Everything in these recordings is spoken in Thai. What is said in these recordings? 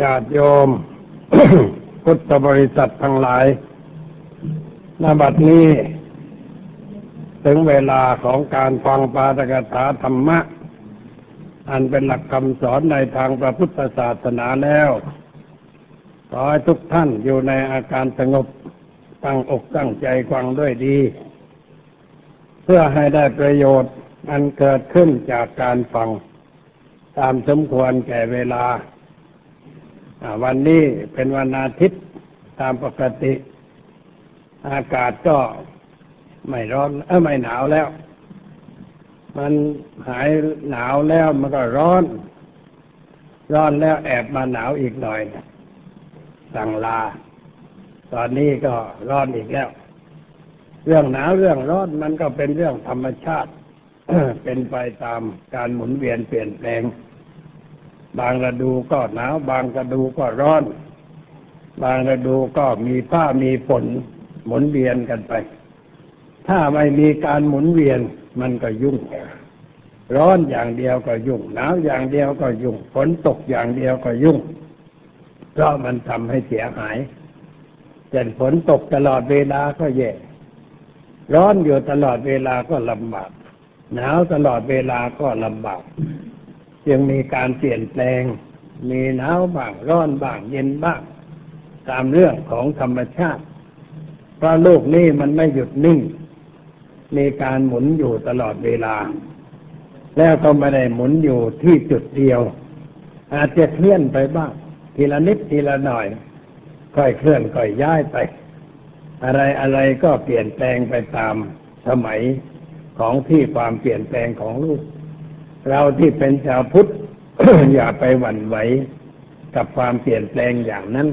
ญาติโยม พุทธบริษัททั้งหลายณบัดนี้ ถึงเวลาของการฟังปาตกถาธรรมะ อันเป็นหลักคำสอนในทางพระพุทธศาสนาแล้ว ขอให้ทุกท่านอยู่ในอาการสงบตั้งอกตั้งใจฟังด้วยดี เพื่อให้ได้ประโยชน์อันเกิดขึ้นจากการฟัง ตามสมควรแก่เวลา วันนี้เป็นวันอาทิตย์ตามปกติ อากาศก็ไม่ร้อน เออไม่หนาวแล้ว มันหายหนาวแล้วมันก็ร้อน ร้อนแล้วแอบมาหนาวอีกหน่อยสั่งลา ตอนนี้ก็ร้อนอีกแล้ว เรื่องหนาวเรื่องร้อนมันก็เป็นเรื่องธรรมชาติ เป็นไปตามการหมุนเวียนเปลี่ยนแปลง บางฤดูก็หนาว บางฤดูก็ร้อน บางฤดูก็มีผ้ามีฝนหมุนเวียนกันไป ถ้าไม่มีการหมุนเวียนมันก็ยุ่ง ร้อนอย่างเดียวก็ยุ่ง หนาวอย่างเดียวก็ยุ่ง ฝนตกอย่างเดียวก็ยุ่ง เพราะมันทำให้เสียหายเช่นฝนตกตลอดเวลาก็แย่ ร้อนอยู่ตลอดเวลาก็ลำบาก หนาวตลอดเวลาก็ลำบาก จึงมีการเปลี่ยนแปลง มีหนาวบ้างร้อนบ้างเย็นบ้าง ตามเรื่องของธรรมชาติ เพราะโลกนี้มันไม่หยุดนิ่ง มีการหมุนอยู่ตลอดเวลา แล้วก็ไม่ได้หมุนอยู่ที่จุดเดียว อาจจะเคลื่อนไปบ้าง ทีละนิดทีละหน่อย ค่อยเคลื่อนค่อยย้ายไป อะไรอะไรก็เปลี่ยนแปลงไปตามสมัยของที่ความเปลี่ยนแปลงของลูก เราที่เป็นชาวพุทธอย่าไปหวั่นไหวกับความเปลี่ยนแปลงอย่างนั้น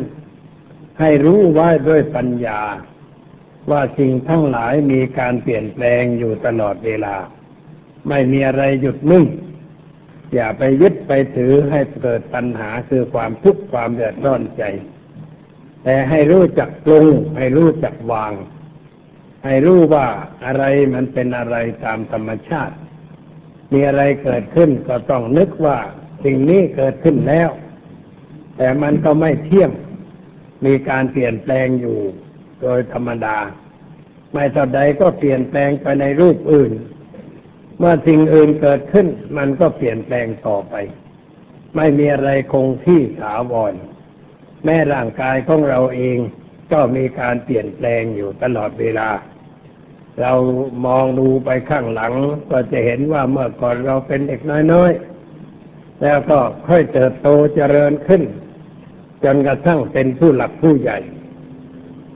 ให้รู้ไว้ด้วยปัญญา ว่าสิ่งทั้งหลายมีการเปลี่ยนแปลงอยู่ตลอดเวลา ไม่มีอะไรหยุดนิ่ง อย่าไปยึดไปถือให้เกิดปัญหาคือความทุกข์ความเดือดร้อนใจ แต่ให้รู้จักปรุงให้รู้จักวาง ให้รู้ว่าอะไรมันเป็นอะไรตามธรรมชาติ มีอะไรเกิดขึ้นก็ต้องนึกว่าสิ่งนี้เกิดขึ้นแล้ว แต่มันก็ไม่เที่ยง มีการเปลี่ยนแปลงอยู่โดยธรรมดา ไม่เท่าใดก็เปลี่ยนแปลงไปในรูปอื่น เมื่อสิ่งอื่นเกิดขึ้น มันก็เปลี่ยนแปลงต่อไป ไม่มีอะไรคงที่ถาวร แม้ร่างกายของเราเองก็มีการเปลี่ยนแปลงอยู่ตลอดเวลา เรามองดูไปข้างหลัง ก็จะเห็นว่าเมื่อก่อนเราเป็นเด็กน้อยๆ แล้วก็ค่อยเติบโตเจริญขึ้น จนกระทั่งเป็นผู้หลักผู้ใหญ่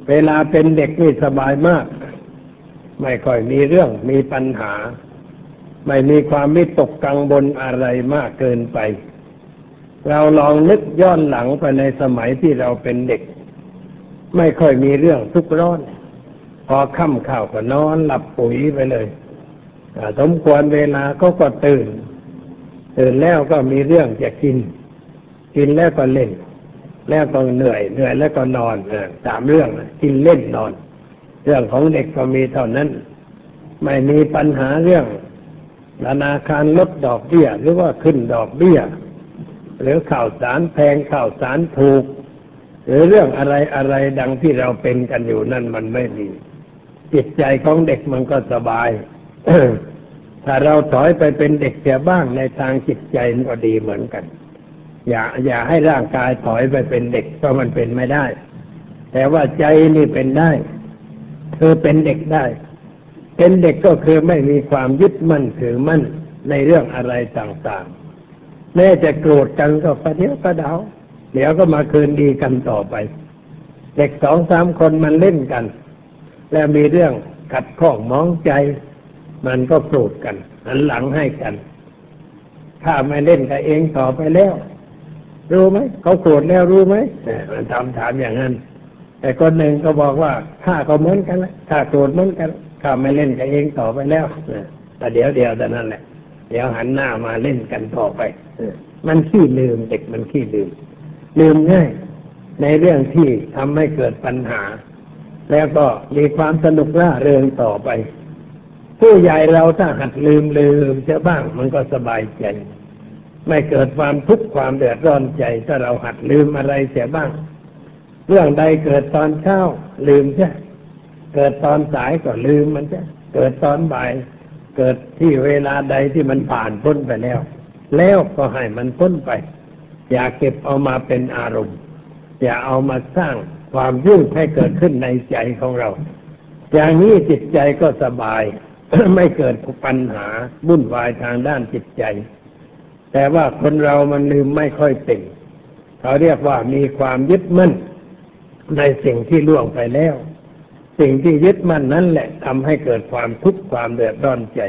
เวลาเป็นเด็กนี่สบายมาก ไม่ค่อยมีเรื่องมีปัญหา ไม่มีความมิตกกังวลอะไรมากเกินไป เราลองนึกย้อนหลังไปในสมัยที่เราเป็นเด็ก ไม่ค่อยมีเรื่องทุกข์ร้อน พอค่ำข่าวก็นอนหลับปุ๋ยไปเลยสมควรเวลาก็ก็ตื่น ตื่นแล้วก็มีเรื่องจะกิน กินแล้วก็เล่น แล้วก็เหนื่อยเหนื่อยแล้วก็นอนสามเรื่องกินเล่นนอน เรื่องของเด็กก็มีเท่านั้น ไม่มีปัญหาเรื่องธนาคารลดดอกเบี้ย หรือว่าขึ้นดอกเบี้ย หรือข่าวสารแพงข่าวสารถูก หรือเรื่องอะไรอะไรดังที่เราเป็นกันอยู่นั่นมันไม่มี จิตใจของเด็กมันก็สบายถ้าเราถอยไปเป็นเด็กเสียบ้างในทางจิตใจมันก็ดีเหมือนกัน อย่า อย่าให้ร่างกายถอยไปเป็นเด็กเพราะมันเป็นไม่ได้ แต่ว่าใจนี่เป็นได้คือเป็นเด็กได้ เป็นเด็กก็คือไม่มีความยึดมั่นถือมั่นในเรื่องอะไรต่างๆแม้จะโกรธกันก็ประเดี๋ยวประดาเดี๋ยวก็มาคืนดีกันต่อไป เด็กสองสามคนมันเล่นกัน แล้วมีเรื่องขัดข้องมองใจ มันก็โกรธกันหันหลังให้กัน ถ้าไม่เล่นกับเองต่อไปแล้ว รู้ไหมเขาโกรธแล้วรู้ไหมมันทำถามอย่างนั้น แต่คนหนึ่งก็บอกว่าถ้าก็เหมือนกันล้วถ้าโกรธเหมือนกันข้าไม่เล่นกับเองต่อไปแล้วแต่เดี๋ยวเดียวแต่นั้นแหละ เดี๋ยวหันหน้ามาเล่นกันต่อไปมันขี้ลืมเด็กมันขี้ลืม ลืมง่ายในเรื่องที่ทำให้เกิดปัญหา แล้วก็มีความสนุกร่าเริงต่อไป ผู้ใหญ่เราถ้าหัดลืมลืมเสียบ้างมันก็สบายใจ ไม่เกิดความทุกข์ความเดือดร้อนใจ ถ้าเราหัดลืมอะไรเสียบ้าง เรื่องใดเกิดตอนเช้าลืมใช่เกิดตอนสายก็ลืมมันใช่เกิดตอนบ่าย เกิดที่เวลาใดที่มันผ่านพ้นไปแล้ว แล้วก็ให้มันพ้นไป อย่าเก็บเอามาเป็นอารมณ์ อย่าเอามาสร้าง ความยุ่งให้เกิดขึ้นในใจของเรา อย่างนี้จิตใจก็สบาย ไม่เกิดปัญหาบุ่นวายทางด้านจิตใจ แต่ว่าคนเรามันลืมไม่ค่อยติ่งเขาเรียกว่ามีความยึดมั่นในสิ่งที่ล่วงไปแล้ว สิ่งที่ยึดมั่นนั่นแหละทำให้เกิดความทุกข์ความเดือดร้อนใจ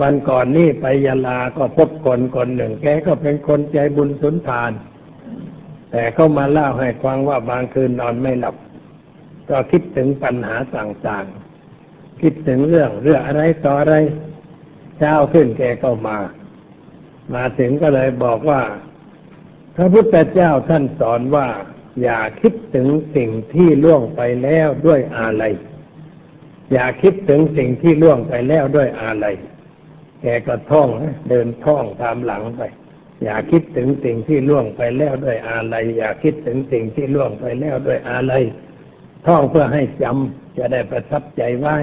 วันก่อนนี่ไปยาลาก็พบคนคนหนึ่ง แกก็เป็นคนใจบุญสุนทาน แต่เขามาเล่าให้ฟังว่าบางคืนนอนไม่หลับ ก็คิดถึงปัญหาต่างๆ คิดถึงเรื่องเรื่องอะไรต่ออะไร เช้าขึ้นแกก็มา มาถึงก็เลยบอกว่า พระพุทธเจ้าท่านสอนว่า อย่าคิดถึงสิ่งที่ล่วงไปแล้วด้วยอะไร อย่าคิดถึงสิ่งที่ล่วงไปแล้วด้วยอะไร แกก็ท่องเดินท่องตามหลังไป อย่าคิดถึงสิ่งที่ล่วงไปแล้วด้วยอะไรอย่าคิดถึงสิ่งที่ล่วงไปแล้วด้วยอะไรท่องเพื่อให้จำจะได้ประทับใจไว้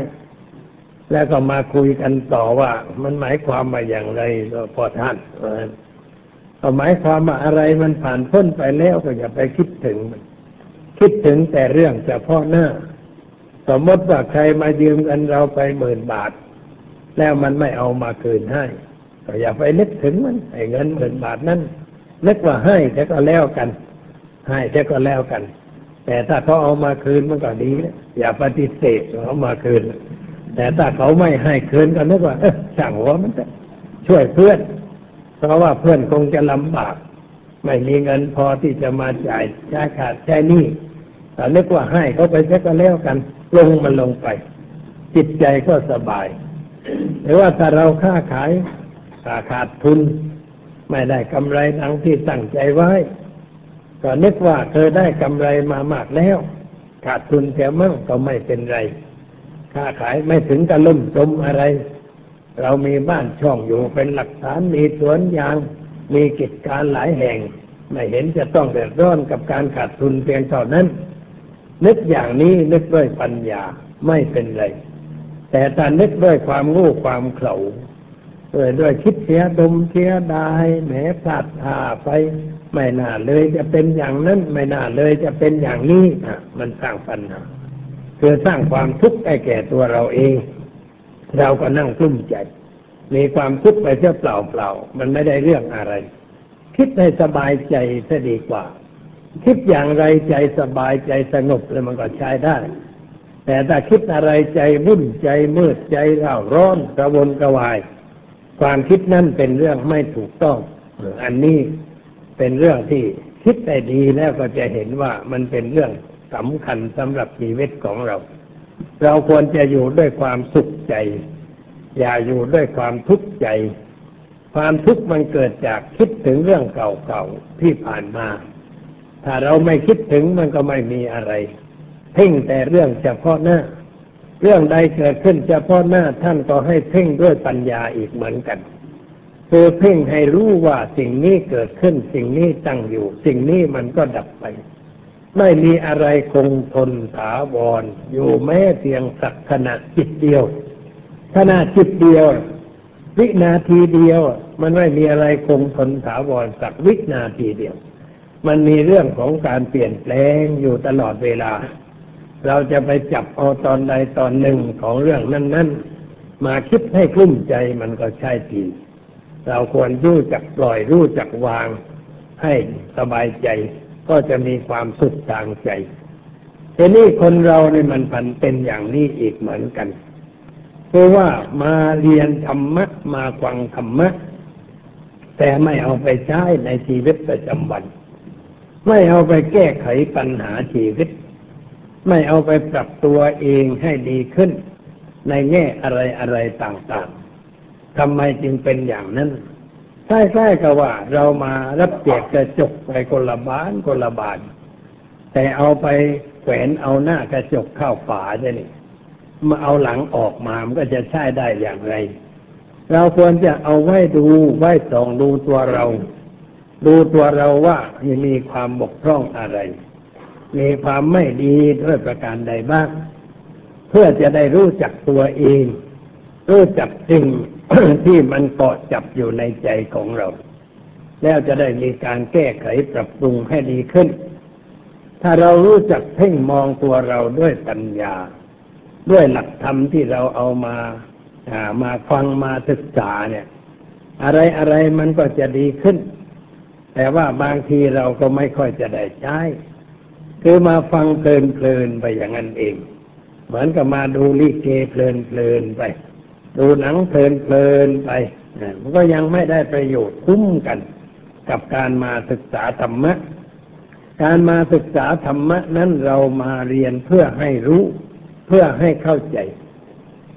แล้วก็มาคุยกันต่อว่า มันหมายความมาอย่างไรพอท่านก็หมายความว่าอะไรมันผ่านพ้นไปแล้วก็อย่าไปคิดถึงมันคิดถึงแต่เรื่องเฉพาะหน้า สมมติว่าใครมายืมเงินเราไปหมื่นบาท แล้วมันไม่เอามาคืนให้ ก็อย่าไปนึกถึงมันไอ้เงินหมื่นบาทนั้นนึกว่าให้แต่ก็แล้วกัน ให้แต่ก็แล้วกัน แต่ถ้าเขาเอามาคืนมันก็ดีนะอย่าปฏิเสธเขามาคืน แต่ถ้าเขาไม่ให้คืนก็นึกว่าเออช่งหัวมันจะช่วยเพื่อน เพราะว่าเพื่อนคงจะลำบาก ไม่มีเงินพอที่จะมาจ่ายใช้ขาดใช้หนี้แต่นึกว่าให้เขาไปแต่ก็แล้วกัน ลงมันลงไป จิตใจก็สบาย หรือว่าถ้าเราค้าขาย ขาดทุน ไม่ได้กำไรดังที่ตั้งใจไว้ ก็นึกว่าเธอได้กำไรมามากแล้ว ขาดทุนแค่มั่งก็ไม่เป็นไร ค้าขายไม่ถึงกับล่มจมอะไร เรามีบ้านช่องอยู่เป็นหลักฐานมีสวนยาง มีกิจการหลายแห่ง ไม่เห็นจะต้องเดือดร้อนกับการขาดทุนเพียงเท่านั้น นึกอย่างนี้นึกด้วยปัญญาไม่เป็นไรแต่ถ้านึกด้วยความงูความเขลา เออด้วยคิดเสียดมเสียดายแหมพลาดท่าไปไม่น่าเลยจะเป็นอย่างนั้นไม่น่าเลยจะเป็นอย่างนี้อะมันสร้างปัญหาคือสร้างความทุกข์ให้แก่ตัวเราเอง เราก็นั่งกลุ้มใจ มีความทุกข์ไปเสียเปล่าเปล่ามันไม่ได้เรื่องอะไร คิดให้สบายใจจะดีกว่า คิดอย่างไรใจสบายใจสงบแล้วมันก็ใช้ได้ แต่ถ้าคิดอะไรใจวุ่นใจมืดใจเร่าร้อนกระวนกระวาย ความคิดนั่นเป็นเรื่องไม่ถูกต้อง อันนี้เป็นเรื่องที่คิดได้ดีแล้วก็จะเห็นว่ามันเป็นเรื่องสำคัญสำหรับชีวิตของเรา เราควรจะอยู่ด้วยความสุขใจ อย่าอยู่ด้วยความทุกข์ใจ ความทุกข์มันเกิดจากคิดถึงเรื่องเก่าๆที่ผ่านมา ถ้าเราไม่คิดถึงมันก็ไม่มีอะไรเพ่งแต่เรื่องเฉพาะหน้า เรื่องใดเกิดขึ้นเฉพาะหน้าท่านก็ให้เพ่งด้วยปัญญาอีกเหมือนกัน คือเพ่งให้รู้ว่าสิ่งนี้เกิดขึ้น สิ่งนี้ตั้งอยู่ สิ่งนี้มันก็ดับไป ไม่มีอะไรคงทนถาวรออยู่แม้เพียงสักขณะจิตเดียวขณะจิตเดียววินาทีเดียว มันไม่มีอะไรคงทนถาวรสักวินาทีเดียว มันมีเรื่องของการเปลี่ยนแปลงอยู่ตลอดเวลา เราจะไปจับเอาตอนใดตอนหนึ่งของเรื่องนั้น ๆ มาคิดให้กลุ้มใจมันก็ใช่ทีเราควรรู้จักปล่อยรู้จักวาง ให้สบายใจ ก็จะมีความสุขทางใจทีนี้คนเราเนี่ยมันพันเป็นอย่างนี้อีกเหมือนกันคือว่ามาเรียนธรรมะมาฟังธรรมะ แต่ไม่เอาไปใช้ในชีวิตประจำวัน ไม่เอาไปแก้ไขปัญหาชีวิต ไม่เอาไปปรับตัวเองให้ดีขึ้น ในแง่อะไรอะไรต่างๆทำไมจึงเป็นอย่างนั้นใกล้ๆกับว่าเรามารับแจกกระจกไปคนละบานคนละบานแต่เอาไปแขวนเอาหน้ากระจกเข้าฝาได้นี่มาเอาหลังออกมา มันก็จะใช้ได้อย่างไร เราควรจะเอาไว้ดูไว้ส่องดูตัวเรา ดูตัวเราว่ามีความบกพร่องอะไร มีความไม่ดีด้วยประการใดบ้าง เพื่อจะได้รู้จักตัวเอง รู้จักสิ่งที่มันเกาะจับอยู่ในใจของเรา แล้วจะได้มีการแก้ไขปรับปรุงให้ดีขึ้น ถ้าเรารู้จักเพ่งมองตัวเราด้วยปัญญา ด้วยหลักธรรมที่เราเอามาามาฟังมาศึกษาเนี่ย อะไรอะไรมันก็จะดีขึ้น แต่ว่าบางทีเราก็ไม่ค่อยจะได้ใช้ คือมาฟังเพลินเพลินไปอย่างนั้นเอง เหมือนกับมาดูลิเกเพลินเพลินไป ดูหนังเพลินเพลินไปมันก็ยังไม่ได้ประโยชน์คุ้มกัน กับการมาศึกษาธรรมะ การมาศึกษาธรรมะนั้นเรามาเรียนเพื่อให้รู้ เพื่อให้เข้าใจ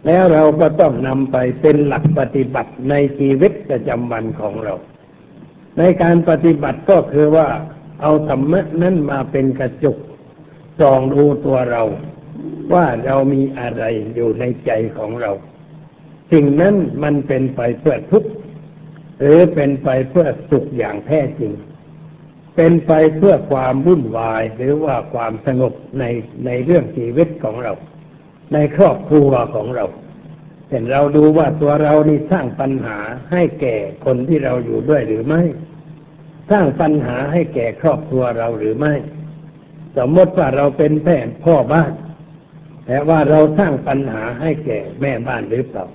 แล้วเราก็ต้องนำไปเป็นหลักปฏิบัติในชีวิตประจำวันของเรา ในการปฏิบัติก็คือว่า เอาธรรมะนั้นมาเป็นกระจกส่องดูตัวเรา ว่าเรามีอะไรอยู่ในใจของเรา สิ่งนั้นมันเป็นไปเพื่อทุกข์หรือเป็นไปเพื่อสุขอย่างแท้จริง เป็นไปเพื่อความวุ่นวายหรือว่าความสงบในในเรื่องชีวิตของเรา ในครอบครัวของเราเห็นเราดูว่าตัวเรานี่สร้างปัญหาให้แก่คนที่เราอยู่ด้วยหรือไม่ สร้างปัญหาให้แก่ครอบครัวเราหรือไม่ สมมติว่าเราเป็นแม่พ่อบ้านแต่ว่าเราสร้างปัญหาให้แก่แม่บ้านหรือเปล่า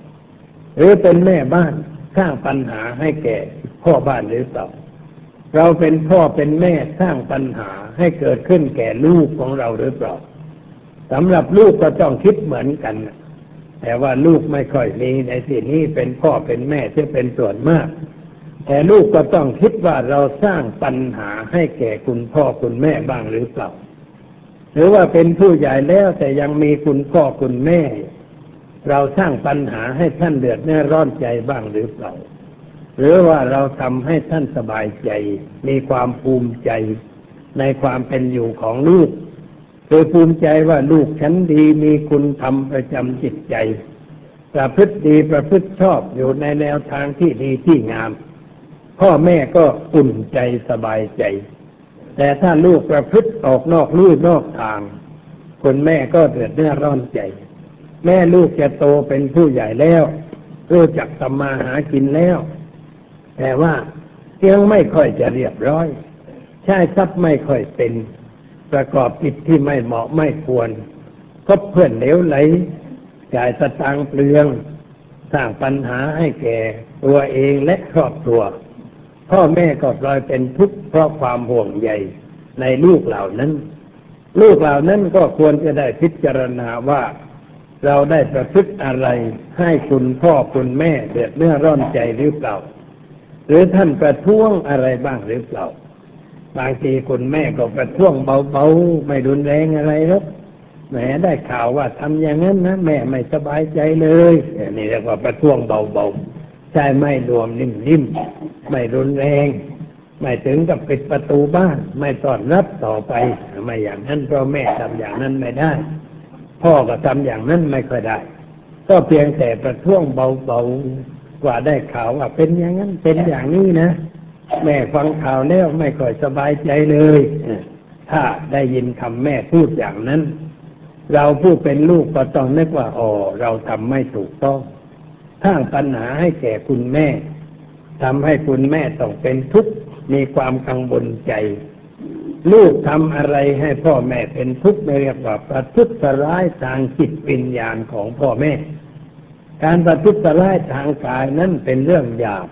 หรือเป็นแม่บ้านสร้างปัญหาให้แก่พ่อบ้านหรือเปล่า เราเป็นพ่อเป็นแม่สร้างปัญหาให้เกิดขึ้นแก่ลูกของเราหรือเปล่าสำหรับลูกก็ต้องคิดเหมือนกัน แต่ว่าลูกไม่ค่อยมีในที่นี้เป็นพ่อเป็นแม่ที่เป็นส่วนมาก แต่ลูกก็ต้องคิดว่าเราสร้างปัญหาให้แก่คุณพ่อคุณแม่บ้างหรือเปล่า หรือว่าเป็นผู้ใหญ่แล้วแต่ยังมีคุณพ่อคุณแม่ เราสร้างปัญหาให้ท่านเดือดแน่ร้อนใจบ้างหรือเปล่า หรือว่าเราทำให้ท่านสบายใจ มีความภูมิใจในความเป็นอยู่ของลูกคือภูมิใจว่าลูกฉันดีมีคุณธรรมประจำจิตใจประพฤติดีประพฤติชอบอยู่ในแนวทางที่ดีที่งาม พ่อแม่ก็อุ่นใจสบายใจ แต่ถ้าลูกประพฤติออกนอกลู่นอกทางคุณแม่ก็เดือดเนื้อร้อนใจ แม่ลูกจะโตเป็นผู้ใหญ่แล้วรู้จักทำมาหากินแล้ว แต่ว่ายังไม่ค่อยจะเรียบร้อย ใช่ทรัพย์ไม่ค่อยเป็น ประกอบกิจที่ไม่เหมาะไม่ควรคบเพื่อนเหลวไหลจ่ายสตางค์เปลือง สร้างปัญหาให้แก่ตัวเองและครอบครัว พ่อแม่ก็ปลอยเป็นทุกข์เพราะความห่วงใยในลูกเหล่านั้น ลูกเหล่านั้นก็ควรจะได้พิจารณาว่า เราได้ประพฤติอะไร ให้คุณพ่อคุณแม่เดือดเนื้อร้อนใจหรือเปล่า หรือท่านประท้วงอะไรบ้างหรือเปล่า บางทีคุณแม่ก็ประท้วงเบาๆไม่รุนแรงอะไรหรอกแหมได้ข่าวว่าทำอย่างนั้นนะแม่ไม่สบายใจเลยนี่เรียกว่าประท้วงเบาๆใช่ไม่รวมนิ่มๆ ไม่รุนแรง ไม่ถึงกับปิดประตูบ้าน ไม่ต้อนรับต่อไปไม่อย่างนั้นเพราะแม่ทำอย่างนั้นไม่ได้ พ่อก็ทำอย่างนั้นไม่ค่อยได้ ก็เพียงแต่ประท้วงเบาๆกว่าได้ข่าวว่าเป็นอย่างนั้นเป็นอย่างนี้นะ แม่ฟังข่าวแล้วไม่ค่อยสบายใจเลยถ้าได้ยินคำแม่พูดอย่างนั้น เราผู้เป็นลูกก็ต้องนึกว่าอ๋อเราทำไม่ถูกต้องสร้างปัญหาให้แก่คุณแม่ ทำให้คุณแม่ต้องเป็นทุกข์มีความกังวลใจ ลูกทำอะไรให้พ่อแม่เป็นทุกข์เรียกว่าประทุษร้ายทางจิตวิญญาณของพ่อแม่ การประทุษร้ายทางกายนั้นเป็นเรื่องหยาบ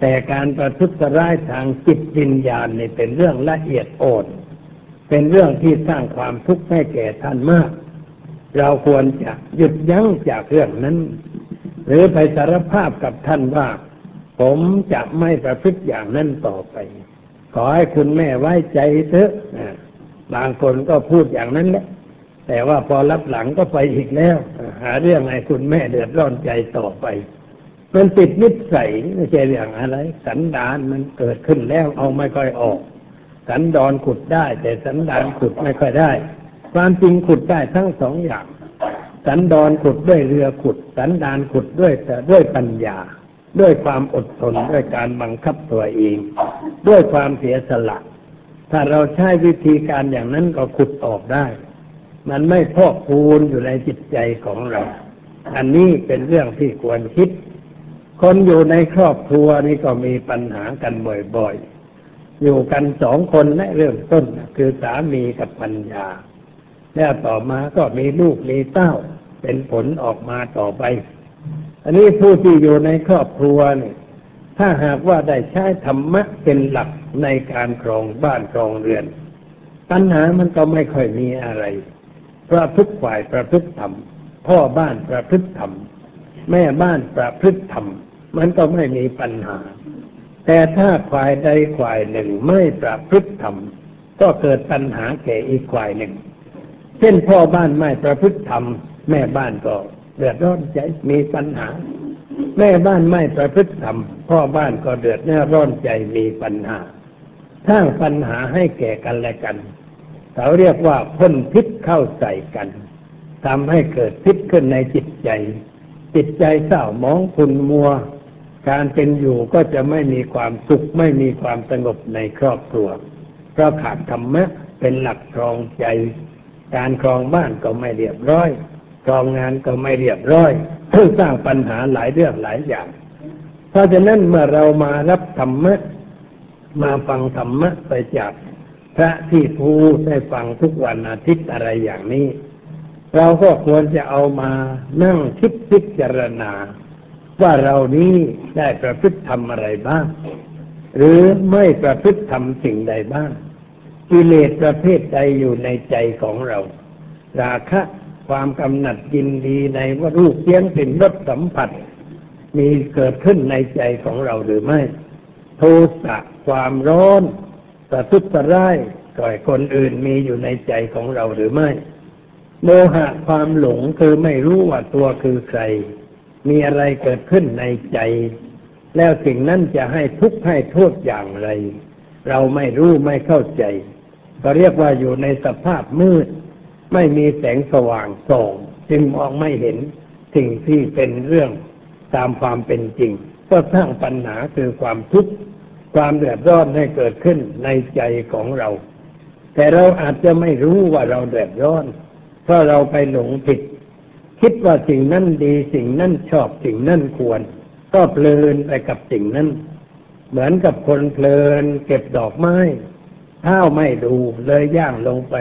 แต่การประทุษร้ายทางจิตวิญญาณนี่เป็นเรื่องละเอียดอ่อนเป็นเรื่องที่สร้างความทุกข์ให้แก่ท่านมาก เราควรจะหยุดยั้งจากเรื่องนั้น หรือไปสารภาพกับท่านว่า ผมจะไม่ประพฤติอย่างนั้นต่อไป ขอให้คุณแม่ไว้ใจเถอะบางคนก็พูดอย่างนั้นแหละแต่ว่าพอรับหลังก็ไปอีกแล้ว หาเรื่องให้คุณแม่เดือดร้อนใจต่อไป มันติดนิสัยไม่ใช่เรื่องอะไร สันดานมันเกิดขึ้นแล้วเอาไม่ค่อยออก สันดอนขุดได้ แต่สันดานขุดไม่ค่อยได้ ความจริงขุดได้ทั้งสองอย่าง สันดอนขุดด้วยเรือขุด สันดานขุดด้วยด้วยปัญญา ด้วยความอดทนด้วยการบังคับตัวเอง ด้วยความเสียสละ ถ้าเราใช้วิธีการอย่างนั้นก็ขุดออกได้ มันไม่พอกพูนอยู่ในจิตใจของเรา อันนี้เป็นเรื่องที่ควรคิด คนอยู่ในครอบครัวนี่ก็มีปัญหากันบ่อยๆ อยู่กันสองคนและเริ่มต้นคือสามีกับปัญญา แล้วต่อมาก็มีลูกมีเต้า เป็นผลออกมาต่อไป อันนี้ผู้ที่อยู่ในครอบครัวนี่ถ้าหากว่าได้ใช้ธรรมะเป็นหลักในการครองบ้านครองเรือน ปัญหามันก็ไม่ค่อยมีอะไรเพราะทุกฝ่ายประพฤติธรรม พ่อบ้านประพฤติธรรม แม่บ้านประพฤติธรรม มันก็ไม่มีปัญหา แต่ถ้าฝ่ายใดฝ่ายหนึ่งไม่ประพฤติธรรม ก็เกิดปัญหาแก่อีกฝ่ายหนึ่ง เช่นพ่อบ้านไม่ประพฤติธรรม แม่บ้านก็ เดือดร้อนใจมีปัญหา แม่บ้านไม่ประพฤติธรรมพ่อบ้านก็เดือดร้อนใจมีปัญหาสร้างปัญหาให้แก่กันและกัน เขาเรียกว่าพ่นพิษเข้าใส่กันทำให้เกิดพิษขึ้นในจิตใจ จิตใจเศร้ามองขุ่นมัว การเป็นอยู่ก็จะไม่มีความสุขไม่มีความสงบในครอบครัว เพราะขาดธรรมะเป็นหลักครองใจ การครองบ้านก็ไม่เรียบร้อย รองงานก็ไม่เรียบร้อยสร้างปัญหาหลายเรื่องหลายอย่าง เพราะฉะนั้นเมื่อเรามารับธรรมะ มาฟังธรรมะไปจากพระที่พูดได้ฟังทุกวันอาทิตย์อะไรอย่างนี้ เราก็ควรจะเอามานั่งคิดพิจารณา ว่าเรานี้ได้ประพฤติทำอะไรบ้าง หรือไม่ประพฤติทำสิ่งใดบ้าง กิเลสประเภทใดอยู่ในใจของเรา ราคะ ความกำหนัดยินดีในว่ารูปเสียงสิ่นรสสัมผัส มีเกิดขึ้นในใจของเราหรือไม่ โทสะความร้อนประทุษร้ายก่อยคนอื่นมีอยู่ในใจของเราหรือไม่ โมหะความหลงคือไม่รู้ว่าตัวคือใคร มีอะไรเกิดขึ้นในใจ แล้วสิ่งนั้นจะให้ทุกข์ให้โทษอย่างไร เราไม่รู้ไม่เข้าใจ ก็เรียกว่าอยู่ในสภาพมืด ไม่มีแสงสว่างส่องจึงมองไม่เห็นสิ่งที่เป็นเรื่องตามความเป็นจริง ก็สร้างปัญหาคือความทุกข์ความเดือดร้อนให้เกิดขึ้นในใจของเรา แต่เราอาจจะไม่รู้ว่าเราเดือดร้อน เพราะเราไปหลงผิด คิดว่าสิ่งนั้นดีสิ่งนั้นชอบสิ่งนั้นควร ก็เพลินไปกับสิ่งนั้นเหมือนกับคนเพลินเก็บดอกไม้เท้าไม่ดูเลยย่างลงไป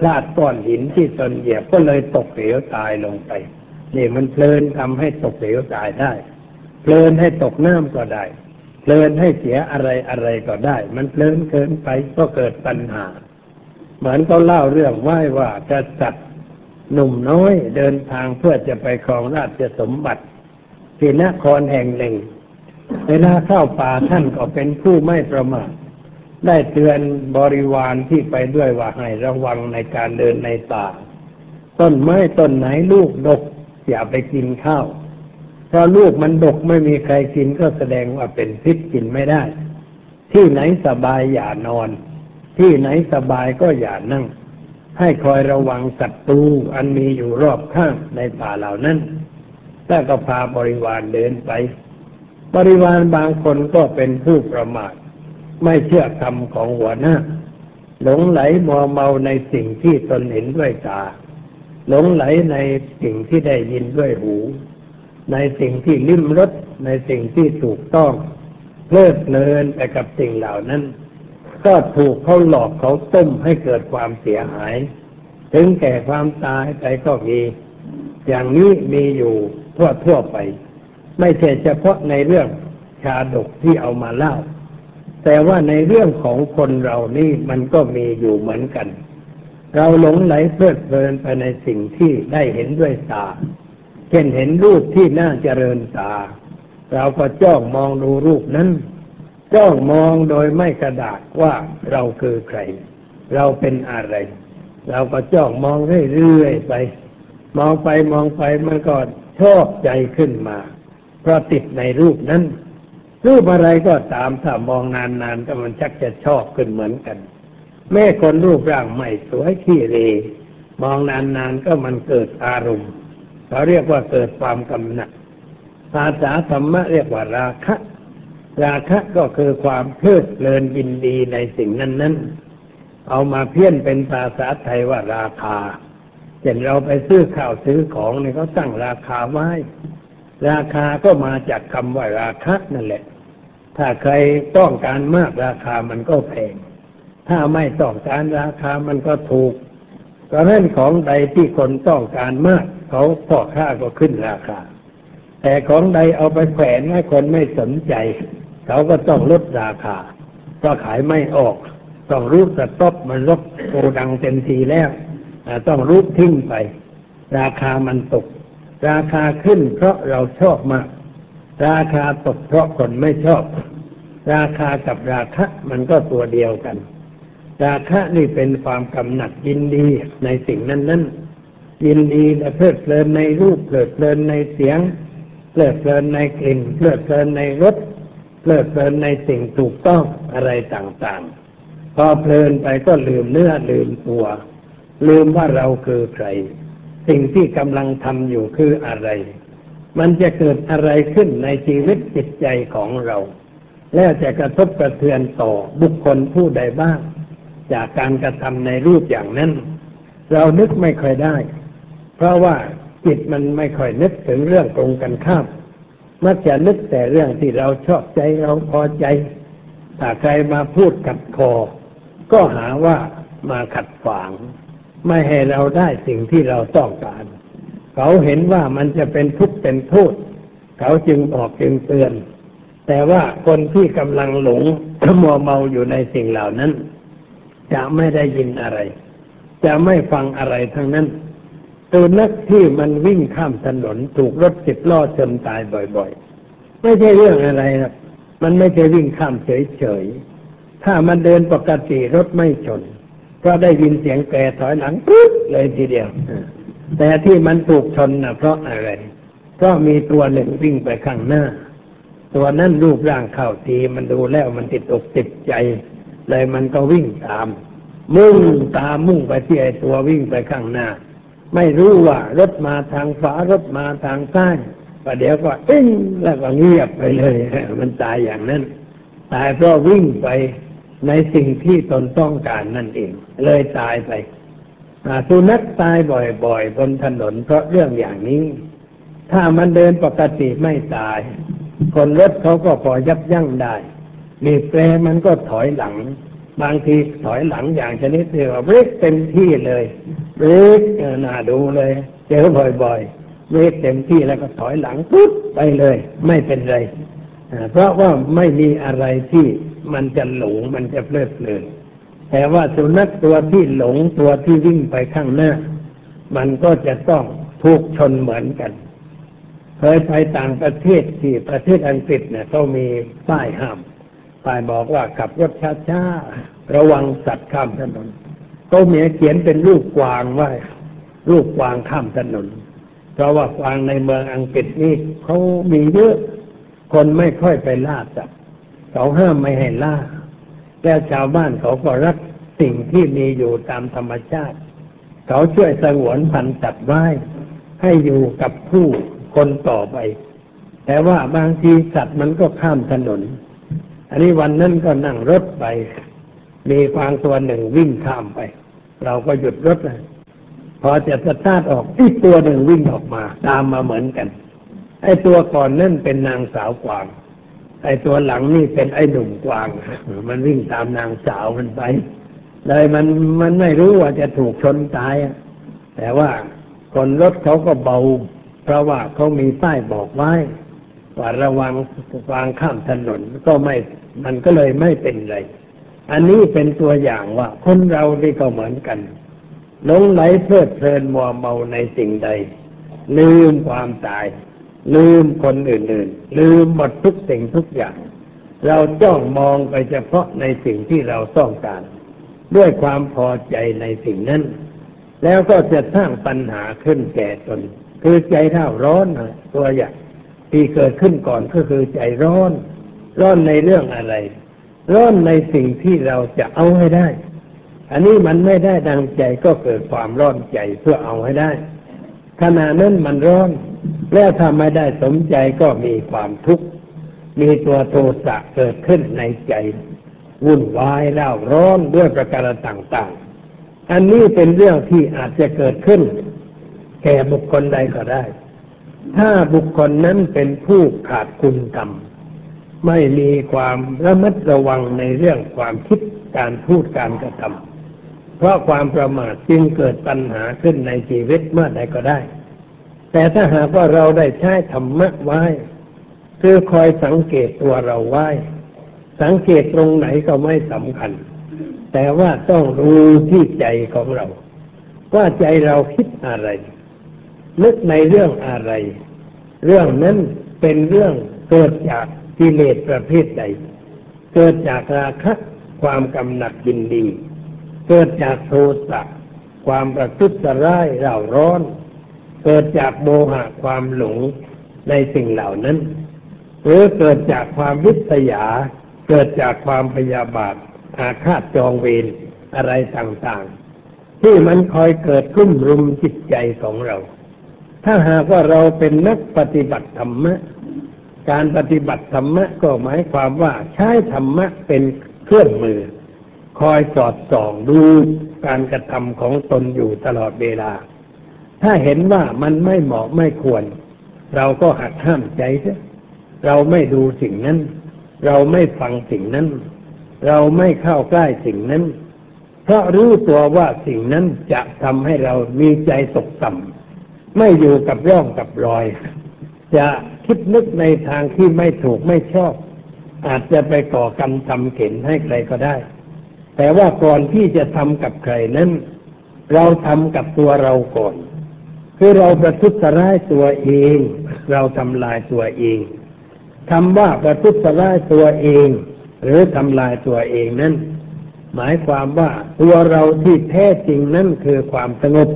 พลาดก้อนหินที่ตนเหยียบก็เลยตกเหวตายลงไป นี่มันเพลินทำให้ตกเหวตายได้ เพลินให้ตกน้ำก็ได้ เพลินให้เสียอะไรอะไรก็ได้ มันเพลินเกินไปก็เกิดปัญหา เหมือนเขาเล่าเรื่องไว้ว่าจะจัดหนุ่มน้อยเดินทางเพื่อจะไปครองราชสมบัติที่นครแห่งหนึ่งเวลาเข้าป่าท่านก็เป็นผู้ไม่ประมาท ได้เตือนบริวารที่ไปด้วยว่าให้ระวังในการเดินในป่า ต้นไม้ต้นไหนลูกดก อย่าไปกินข้าวพราะลูกมันดกไม่มีใครกินก็แสดงว่าเป็นพิษกินไม่ได้ ที่ไหนสบายอย่านอน ที่ไหนสบายก็อย่านั่ง ให้คอยระวังศัตรูอันมีอยู่รอบข้างในป่าเหล่านั้นแล้วก็พาบริวารเดินไป บริวารบางคนก็เป็นผู้ประมาท ไม่เชื่อคำของหัวหน้า หลงไหลมัวเมาในสิ่งที่ตนเห็นด้วยตา หลงไหลในสิ่งที่ได้ยินด้วยหู ในสิ่งที่ลิ้มรสในสิ่งที่ถูกต้องเพลิดเพลินไปกับสิ่งเหล่านั้น ก็ถูกเขาหลอกเขาต้มให้เกิดความเสียหาย ถึงแก่ความตายไปก็มี อย่างนี้มีอยู่ทั่วทั่วไป ไม่ใช่เฉพาะในเรื่องชาดกที่เอามาเล่า แต่ว่าในเรื่องของคนเรานี่มันก็มีอยู่เหมือนกัน เราหลงไหลเพลิดเพลินไปในสิ่งที่ได้เห็นด้วยตา เช่นเห็นรูปที่น่าเจริญตา เราก็จ้องมองดูรูปนั้น จ้องมองโดยไม่กระดาษว่าเราคือใคร เราเป็นอะไร เราก็จ้องมองเรื่อยๆไป มองไปมองไปมันก็ชอบใจขึ้นมา เพราะติดในรูปนั้น รูปอะไรก็ตามถ้ามองนานๆก็มันชักจะชอบขึ้นเหมือนกัน แม่คนรูปร่างไม่สวยขี้เรมองนานๆก็มันเกิดอารมณ์เขาเรียกว่าเกิดความกำหนัดภาษาธรรมะเรียกว่าราคะ ราคะก็คือความเพลิดเพลินยินดีในสิ่งนั้นๆ เอามาเพี้ยนเป็นภาษาไทยว่าราคาเช่นเราไปซื้อข้าวซื้อของเนี่ยเขาตั้งราคาไว้ ราคาก็มาจากคำว่าราคะนั่นแหละ ถ้าใครต้องการมากราคามันก็แพง ถ้าไม่ต้องการราคามันก็ถูกเพราะนั้นของใดที่คนต้องการมาก เขาพ่อค้าก็ขึ้นราคา แต่ของใดเอาไปแขวนให้คนไม่สนใจ เขาก็ต้องลดราคาเพราะขายไม่ออก ต้องรูปสต็อปมันลดโกดังเต็มทีแล้วต้องรูปทิ้งไป ราคามันตก ราคาขึ้นเพราะเราชอบมาก ราคาตกเพราะคนไม่ชอบ ราคากับราคะมันก็ตัวเดียวกัน ราคะนี่เป็นความกำหนัดยินดีในสิ่งนั้นนั้นยินดีและเพลิดเพลินในรูปเพลิดเพลินในเสียง เพลิดเพลินในกลิ่น เพลิดเพลินในรสเพลิดเพลินในสิ่งถูกต้องอะไรต่างๆ พอเพลินไปก็ลืมเนื้อลืมตัว ลืมว่าเราคือใคร สิ่งที่กำลังทำอยู่คืออะไร มันจะเกิดอะไรขึ้นในชีวิตจิตใจของเรา แล้วจะกระทบกระเทือนต่อบุคคลผู้ใดบ้าง จากการกระทำในรูปอย่างนั้น เรานึกไม่ค่อยได้ เพราะว่าจิตมันไม่ค่อยนึกถึงเรื่องตรงกันข้าม มักจะนึกแต่เรื่องที่เราชอบใจเราพอใจ ถ้าใครมาพูดขัดคอ ก็หาว่ามาขัดขวาง ไม่ให้เราได้สิ่งที่เราต้องการ เขาเห็นว่ามันจะเป็นทุกข์เป็นโทษ เขาจึงบอกจึงเตือน แต่ว่าคนที่กำลังหลงมัวเมาอยู่ในสิ่งเหล่านั้น จะไม่ได้ยินอะไร จะไม่ฟังอะไรทั้งนั้นตัวนักที่มันวิ่งข้ามถนนถูกรถสิบล้อชนตายบ่อยๆ ไม่ใช่เรื่องอะไรหรอกมันไม่ใช่วิ่งข้ามเฉยๆ ถ้ามันเดินปกติรถไม่ชน ก็ได้ยินเสียงแกรถอยหลังปุ๊บเลยทีเดียว แต่ที่มันถูกชนนะเพราะอะไร เพราะมีตัวหนึ่งวิ่งไปข้างหน้า ตัวนั้นรูปร่างเข้าทีมันดูแล้วมันติดอกติดใจ เลยมันก็วิ่งตาม มุ่งตามมุ่งไปที่ไอ้ตัววิ่งไปข้างหน้า ไม่รู้ว่ารถมาทางฝารถมาทางซ้ายประเดี๋ยวก็เอ้งแล้วก็เงียบไปเลย มันตายอย่างนั้น ตายเพราะวิ่งไป ในสิ่งที่ตนต้องการนั่นเอง เลยตายไปสุนัขตายบ่อยๆ บนถนนเพราะเรื่องอย่างนี้ ถ้ามันเดินปกติไม่ตาย คนรถเขาก็พอยับยั้งได้บีบแตรมันก็ถอยหลัง บางทีถอยหลังอย่างชนิดที่ว่าเบรกเต็มที่เลยเบรกน่าดูเลยเจอบ่อยๆเบรกเต็มที่แล้วก็ถอยหลังปุ๊บไปเลย ไม่เป็นไรเพราะว่าไม่มีอะไรที่ มันจะหลงมันจะเพลิดเพลินแต่ว่าสุนัขตัวที่หลงตัวที่วิ่งไปข้างหน้า มันก็จะต้องถูกชนเหมือนกัน เคยไปต่างประเทศที่ประเทศอังกฤษเนี่ยเขามีป้ายห้ามป้ายบอกว่าขับรถช้าๆระวังสัตว์ข้ามถนนเขาเมีเขียนเป็นรูปกวางไว้รูปกวางข้ามถนน เพราะว่ากวางในเมืองอังกฤษนี่เขามีเยอะคนไม่ค่อยไปล่าสัตว์ เขาห้ามไม่ให้ล่า แล้วชาวบ้านเขาก็รักสิ่งที่มีอยู่ตามธรรมชาติ เขาช่วยสงวนพันธุ์สัตว์ไว้ให้อยู่กับผู้คนต่อไป แต่ว่าบางทีสัตว์มันก็ข้ามถนน อันนี้วันนั้นก็นั่งรถไป มีฟางตัวหนึ่งวิ่งข้ามไป เราก็หยุดรถเลยพอจะสตาร์ทออกอีกตัวหนึ่งวิ่งออกมา ตามมาเหมือนกัน ไอ้ตัวก่อนนั่นเป็นนางสาวกวาง ไอ้ตัวหลังนี่เป็นไอ้หนุ่มกวาง มันวิ่งตามนางสาวมันไป เลยมันมันไม่รู้ว่าจะถูกชนตายแต่ว่าคนรถเขาก็เบา เพราะว่าเขามีป้ายบอกไว้ว่าระวังวางข้ามถนนก็ไม่ มันก็เลยไม่เป็นไร อันนี้เป็นตัวอย่างว่า คนเรานี่ก็เหมือนกันหลงไหลเพลิดเพลินมัวเมาในสิ่งใด ลืมความตาย ลืมคนอื่นๆ ลืมหมดทุกสิ่งทุกอย่าง เราจ้องมองไปเฉพาะในสิ่งที่เราต้องการ ด้วยความพอใจในสิ่งนั้น แล้วก็จะสร้างปัญหาขึ้นแก่ตน คือใจเท่าร้อนตัวอย่างที่เกิดขึ้นก่อนก็คือใจร้อน ร้อนในเรื่องอะไร ร้อนในสิ่งที่เราจะเอาให้ได้ อันนี้มันไม่ได้ดังใจก็เกิดความร้อนใจเพื่อเอาให้ได้ ขณะนั้นมันร้อน แล้วถ้าไม่ได้สมใจก็มีความทุกข์ มีตัวโทสะเกิดขึ้นในใจ วุ่นวายเล่าร้อนด้วยประการต่างๆ อันนี้เป็นเรื่องที่อาจจะเกิดขึ้น แก่บุคคลใดก็ได้ ถ้าบุคคลนั้นเป็นผู้ขาดคุณธรรมไม่มีความระมัดระวังในเรื่องความคิดการพูดการกระทำ เพราะความประมาทจึงเกิดปัญหาขึ้นในชีวิตเมื่อใดก็ได้ แต่ถ้าหากว่าเราได้ใช้ธรรมะไว้ คือคอยสังเกตตัวเราไว้ สังเกตตรงไหนก็ไม่สำคัญ แต่ว่าต้องรู้ที่ใจของเรา ว่าใจเราคิดอะไรนึกในเรื่องอะไร เรื่องนั้นเป็นเรื่องเกิดจากกิเลสประเภทใด เกิดจากราคะความกำหนัดยินดี เกิดจากโทสะความประทุษร้ายเร่าร้อน เกิดจากโมหะความหลงในสิ่งเหล่านั้น หรือเกิดจากความวิษยา เกิดจากความพยาบาท อาฆาตจองเวรอะไรต่างๆ ที่มันคอยเกิดกลุ่มรุมจิตใจของเรา ถ้าหากว่าเราเป็นนักปฏิบัติธรรมะ การปฏิบัติธรรมะก็หมายความว่าใช้ธรรมะเป็นเครื่องมือ คอยสอดส่องดูการกระทำของตนอยู่ตลอดเวลา ถ้าเห็นว่ามันไม่เหมาะไม่ควร เราก็หักห้ามใจเสียเราไม่ดูสิ่งนั้น เราไม่ฟังสิ่งนั้น เราไม่เข้าใกล้สิ่งนั้น เพราะรู้ตัวว่าสิ่งนั้นจะทำให้เรามีใจตกต่ำไม่อยู่กับร่องกับรอย จะคิดนึกในทางที่ไม่ถูกไม่ชอบ อาจจะไปก่อกรรมทำเข็นให้ใครก็ได้ แต่ว่าก่อนที่จะทำกับใครนั้น เราทำกับตัวเราก่อน คือเราประทุษร้ายตัวเอง เราทำลายตัวเองคำว่าประทุษร้ายตัวเอง หรือทำลายตัวเองนั้น หมายความว่าตัวเราที่แท้จริงนั่นคือความสงบ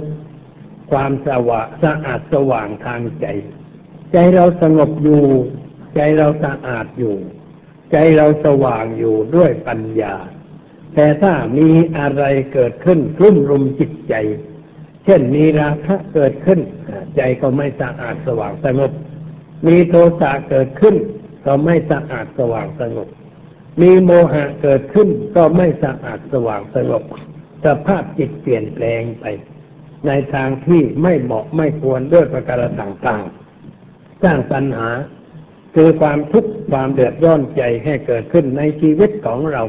ความสว่างสะอาดสว่างทางใจ ใจเราสงบอยู่ ใจเราสะอาดอยู่ ใจเราสว่างอยู่ด้วยปัญญา แต่ถ้ามีอะไรเกิดขึ้นคลุ่มรุมจิตใจ เช่นมีราคะเกิดขึ้น ใจก็ไม่สะอาดสว่างสงบ มีโทสะเกิดขึ้น ก็ไม่สะอาดสว่างสงบ มีโมหะเกิดขึ้น ก็ไม่สะอาดสว่างสงบสภาพจิตเปลี่ยนแปลงไป ในทางที่ไม่เหมาะไม่ควรด้วยประการต่างๆ สร้างปัญหาคือความทุกข์ความเดือดร้อนใจให้เกิดขึ้นในชีวิตของเรา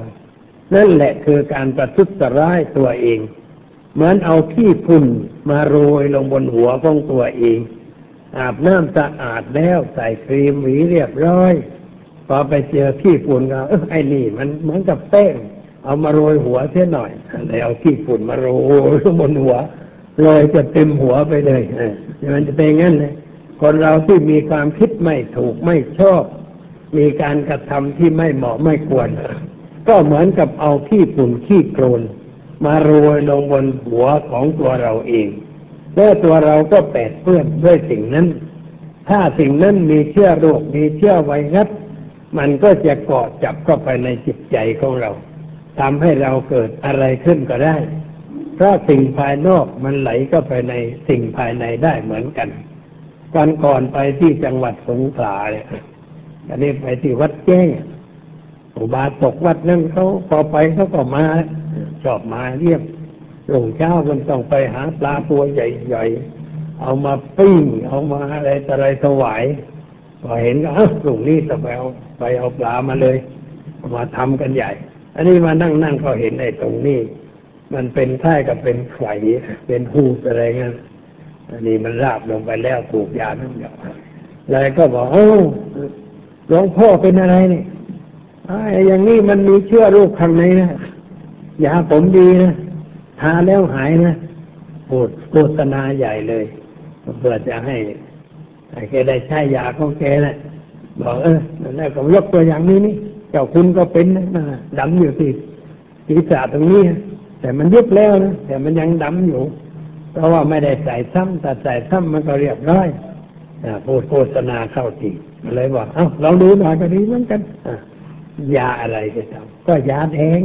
นั่นแหละคือการประทุษร้ายตัวเอง เหมือนเอาขี้ฝุ่นมาโรยลงบนหัวของตัวเอง อาบน้ำสะอาดแล้วใส่ครีมหวีเรียบร้อยพอไปเจอขี้ฝุ่นก็เออไอ้นี่มันเหมือนกับแป้งเอามาโรยหัวเสียหน่อยเลยเอาขี้ฝุ่นมาโรยลงบนหัวโรยจะเต็มหัวไปเลยเมันจะเป็นงั้นเลยคนเราที่มีความคิดไม่ถูกไม่ชอบ มีการกระทำที่ไม่เหมาะไม่ควร ก็เหมือนกับเอาขี้ฝุ่นขี้โคลนมาโรยลงบนหัวของตัวเราเองแล้วตัวเราก็แปดเปื้อนด้วยสิ่งนั้น ถ้าสิ่งนั้นมีเชื้อโรคมีเชื้อไวรัสมันก็จะเกาะจับเข้าไปในจิตใจของเราทำให้เราเกิดอะไรขึ้นก็ได้ เพราะสิ่งภายนอกมันไหลเข้าไปในสิ่งภายในได้เหมือนกันกันก่อนไปที่จังหวัดสงขลาเนี่ยอันนี้ไปที่วัดแจ้ง อุบาสกวัดนั่นเขาพอไปเขาก็มาชอบมาเรียบหลงเช้ามันต้องไปหาปลาตัวใหญ่ๆ เอามาปิ้ง เอามาอะไรอะไรถวายพอเห็นก็เอ้าหลงนี้ต้องไปเอาไปเอาปลามาเลย มาทำกันใหญ่ อันนี้มานั่งนั่งก็เห็นไอ้ตรงนี้ มันเป็นท่ายกับเป็นไข่เป็นหูอะไรเงี้ยอันนี้มันราบลงไปแล้วถูกยาทั้งอย่างเลยก็บอกเอ้าหลวงพ่อเป็นอะไรเนี่ย อ้อย่างนี้มันมีเชื้อโรคข้างในนะยาผมดีนะทาแล้วหายนะพูดโฆษณาใหญ่เลยเพื่อจะให้ใหแกได้ใช้ยาของแกแหละบอกเออแล้วก็ยกตัวอย่างนี้นี่เจ้าคุณก็เป็นนะดำอยู่ที่ศีรษะตรงนี้แต่มันยุบแล้วนะแต่มันยังดำอยู่ เพราะว่าไม่ได้ใส่ซ้ำแต่ใส่ซ้ำมันก็เรียบร้อยพูดโฆษณาเข้าทีเลยบอกเอ้าลองดูหน่อยก็ดีเหมือนกัน ยาอะไรจะทำก็ยาแดง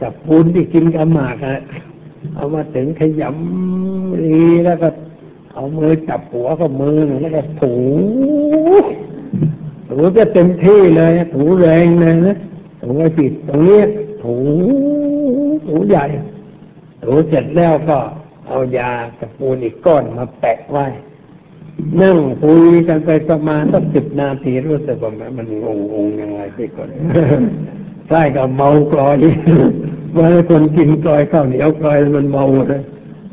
กับปูนที่กินกับหมากอะเอามาถึงขยำรีแล้วก็เอามือจับหัวก็มือแล้วก็ถูถูจะเต็มที่เลยถูแรงเลยนะถูไอ้ปิดตรงเนี้ถูถูใหญ่ถูเสร็จแล้วก็เอายาตะปูนอีกก้อนมาแปะไว้ นั่งคุยกันไปประมาณสักสิบนาทีรู้สึกว่ามันงงงๆยังไงพี่คนใช่กับเมากลอยเมื่อคนกินกลอยข้าวเหนียวกลอยมันเมาเลย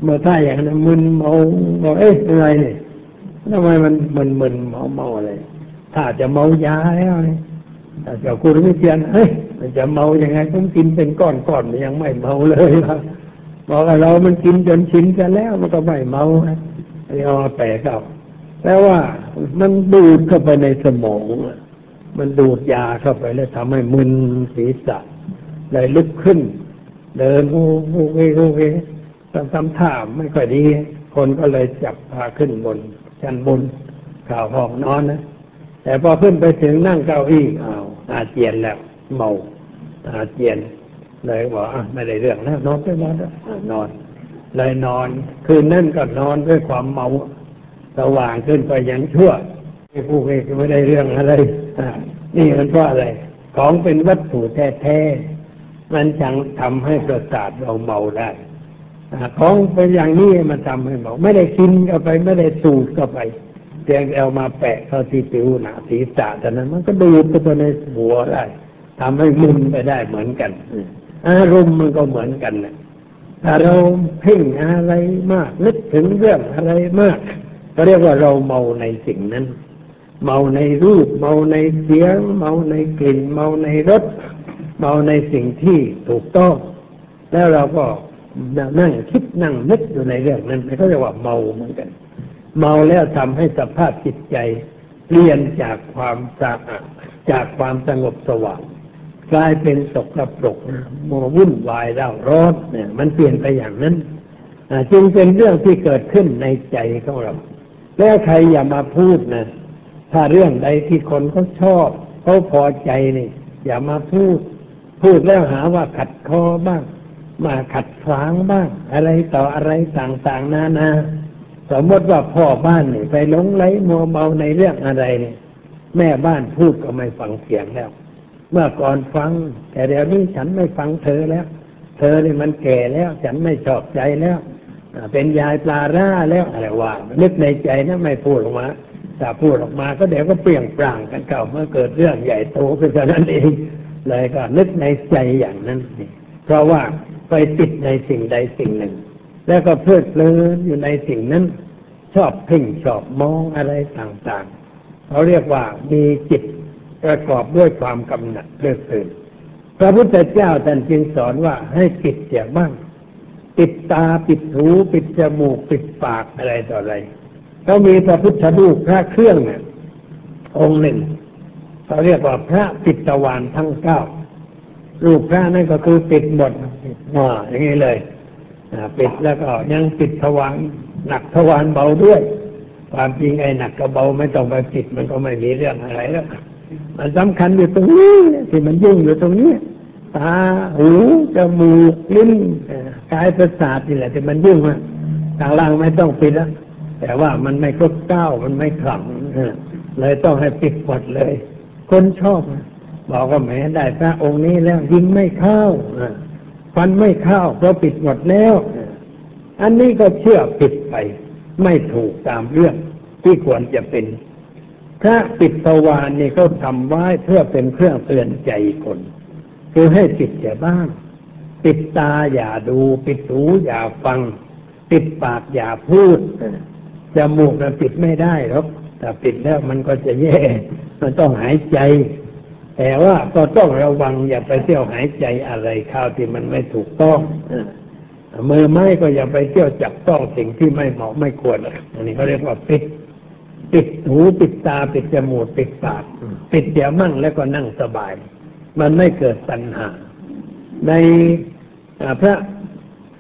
เมื่อถ้าอย่างนั้นมึนเมาบอกเอ๊ะอะไรเนี่ยทำไมมันมันมึนเมาเมาอะไรถ้าจะเมายาแล้วเนี่ยถ้าเจ้าคุณวิเชียนเฮ้ยมันจะเมายังไงผมกินเป็นก้อนก้อนมันยังไม่เมาเลยครับบอกว่าเรามันกินจนชินกันแล้วมันก็ไม่เมานะเอามาแปะเข้า แปลว่ามันดูดเข้าไปในสมอง มันดูดยาเข้าไปแล้วทำให้มึนศีรษะเลยลุกขึ้น เดินโอ้โหเวโอ้เวทำทำท่าไม่ค่อยดี คนก็เลยจับพาขึ้นบนชั้นบนข่าวห้องนอนนะ แต่พอขึ้นไปถึงนั่งเก้าอี้อ้าวอาเจียนแล้ว เมาอาเจียน เลยบอกไม่ได้เรื่องแล้วนอนไปนอนแล้วอะนอน เลยนอน คืนนั่นก็นอนด้วยความเมา สว่างขึ้นไปอย่างชั่วไม่พูดไม่ได้เรื่องอะไรนี่มันเพราะอะไร ของเป็นวัตถุแท้ๆมันจังทำให้ประสาทเราเมาได้ของเป็นอย่างนี้มันทำให้เมาไม่ได้กินเข้าไปไม่ได้สูดเข้าไปเพียงเอามาแปะเข้าที่ผิวหนาศีรษะแต่นั้น มันก็ดูดเข้าไปในหัวได้ทำให้มึนไปได้เหมือนกันอารมณ์มันก็เหมือนกันนะถ้าเราเพ่งอะไรมากนึกถึงเรื่องอะไรมาก ก็เรียกว่าเราเมาในสิ่งนั้น เมาในรูป เมาในเสียง เมาในกลิ่น เมาในรสเมาในสิ่งที่ถูกต้อง แล้วเราก็นั่งคิดนั่งนึกอยู่ในเรื่องนั้นเขาเรียกว่าเมาเหมือนกัน เมาแล้วทำให้สภาพจิตใจเปลี่ยนจากความสะอาดจากความสงบสว่างกลายเป็นสกปรกมัววุ่นวายเร่าร้อนเนี่ย มันเปลี่ยนไปอย่างนั้นจึงเป็นเรื่องที่เกิดขึ้นในใจของเรา แล้วใครอย่ามาพูดนะ ถ้าเรื่องใดที่คนเขาชอบเขาพอใจนี่อย่ามาพูด พูดแล้วหาว่าขัดคอบ้าง มาขัดขวางบ้าง อะไรต่ออะไรต่างๆนานาสมมติว่าพ่อบ้านนี่ไปหลงไหลมัวเมาในเรื่องอะไรเนี่ยแม่บ้านพูดก็ไม่ฟังเสียงแล้ว เมื่อก่อนฟัง แต่เดี๋ยวนี้ฉันไม่ฟังเธอแล้ว เธอนี่มันแก่แล้ว ฉันไม่ชอบใจแล้ว เป็นยายปลาร่าแล้วอะไรว่านึกในใจนะไม่พูดออกมาถ้าพูดออกมาก็เดี๋ยวก็เปลี่ยงปร่างกันเก่าเมื่อเกิดเรื่องใหญ่โตขึ้นเท่านั้นเองเลยก็นึกในใจอย่างนั้นนี่เพราะว่าไปติดในสิ่งใดสิ่งหนึ่ง แล้วก็เพลิดเพลินอยู่ในสิ่งนั้น ชอบเพ่งชอบมองอะไรต่างๆเขาเรียกว่ามีจิตประกอบด้วยความกำหนัดเพลิดเพลินพระพุทธเจ้าท่านจึงสอนว่าให้ปิดเสียบ้าง ปิดตาปิดหูปิดจมูก ปิดปากอะไรต่ออะไรเขามีพระพุทธรูปพระเครื่องเนี่ยองค์หนึ่งเขาเรียกว่าพระปิดตวานทั้งเก้ารูปพระนั่นก็คือปิดหมดอ่าอย่างนี้เลยปิดแล้วก็ยังปิดทวารหนักทวารเบาด้วย ความจริงไอ้หนักกับเบาไม่ต้องไปปิดมันก็ไม่มีเรื่องอะไรแล้วมันสำคัญอยู่ตรงนี้ที่มันยุ่งอยู่ตรงนี้ ตาหูจมูกลิ้นกายประสาทนี่แหละที่มันยุ่งอะทางล่างไม่ต้องปิดแล้วแต่ว่ามันไม่ครบเก้ามันไม่ขลังเลยต้องให้ปิดหมดเลย คนชอบบอกว่าแหมได้พระองค์นี้แล้วยิงไม่เข้าฟันไม่เข้าเพราะปิดหมดแล้วอันนี้ก็เชื่อผิดไป ไม่ถูกตามเรื่องที่ควรจะเป็นพระปิดตวานนี่เขาทำไว้เพื่อเป็นเครื่องเตือนใจคน คือให้ปิดเสียบ้าง ปิดตาอย่าดู ปิดหูอย่าฟัง ปิดปากอย่าพูดจมูกมันปิดไม่ได้หรอกแต่ปิดแล้วมันก็จะแย่มันต้องหายใจ แต่ว่าก็ต้องระวังอย่าไปเที่ยวหายใจอะไรข้าวที่มันไม่ถูกต้องมือไม้ก็อย่าไปเที่ยวจับต้องสิ่งที่ไม่เหมาะไม่ควรอันนี้เขาเรียกว่าปิด ปิดหูปิดตาปิดจมูกปิดปาก ปิดเดี๋ยวมั่งแล้วก็นั่งสบาย มันไม่เกิดปัญหา ในพระ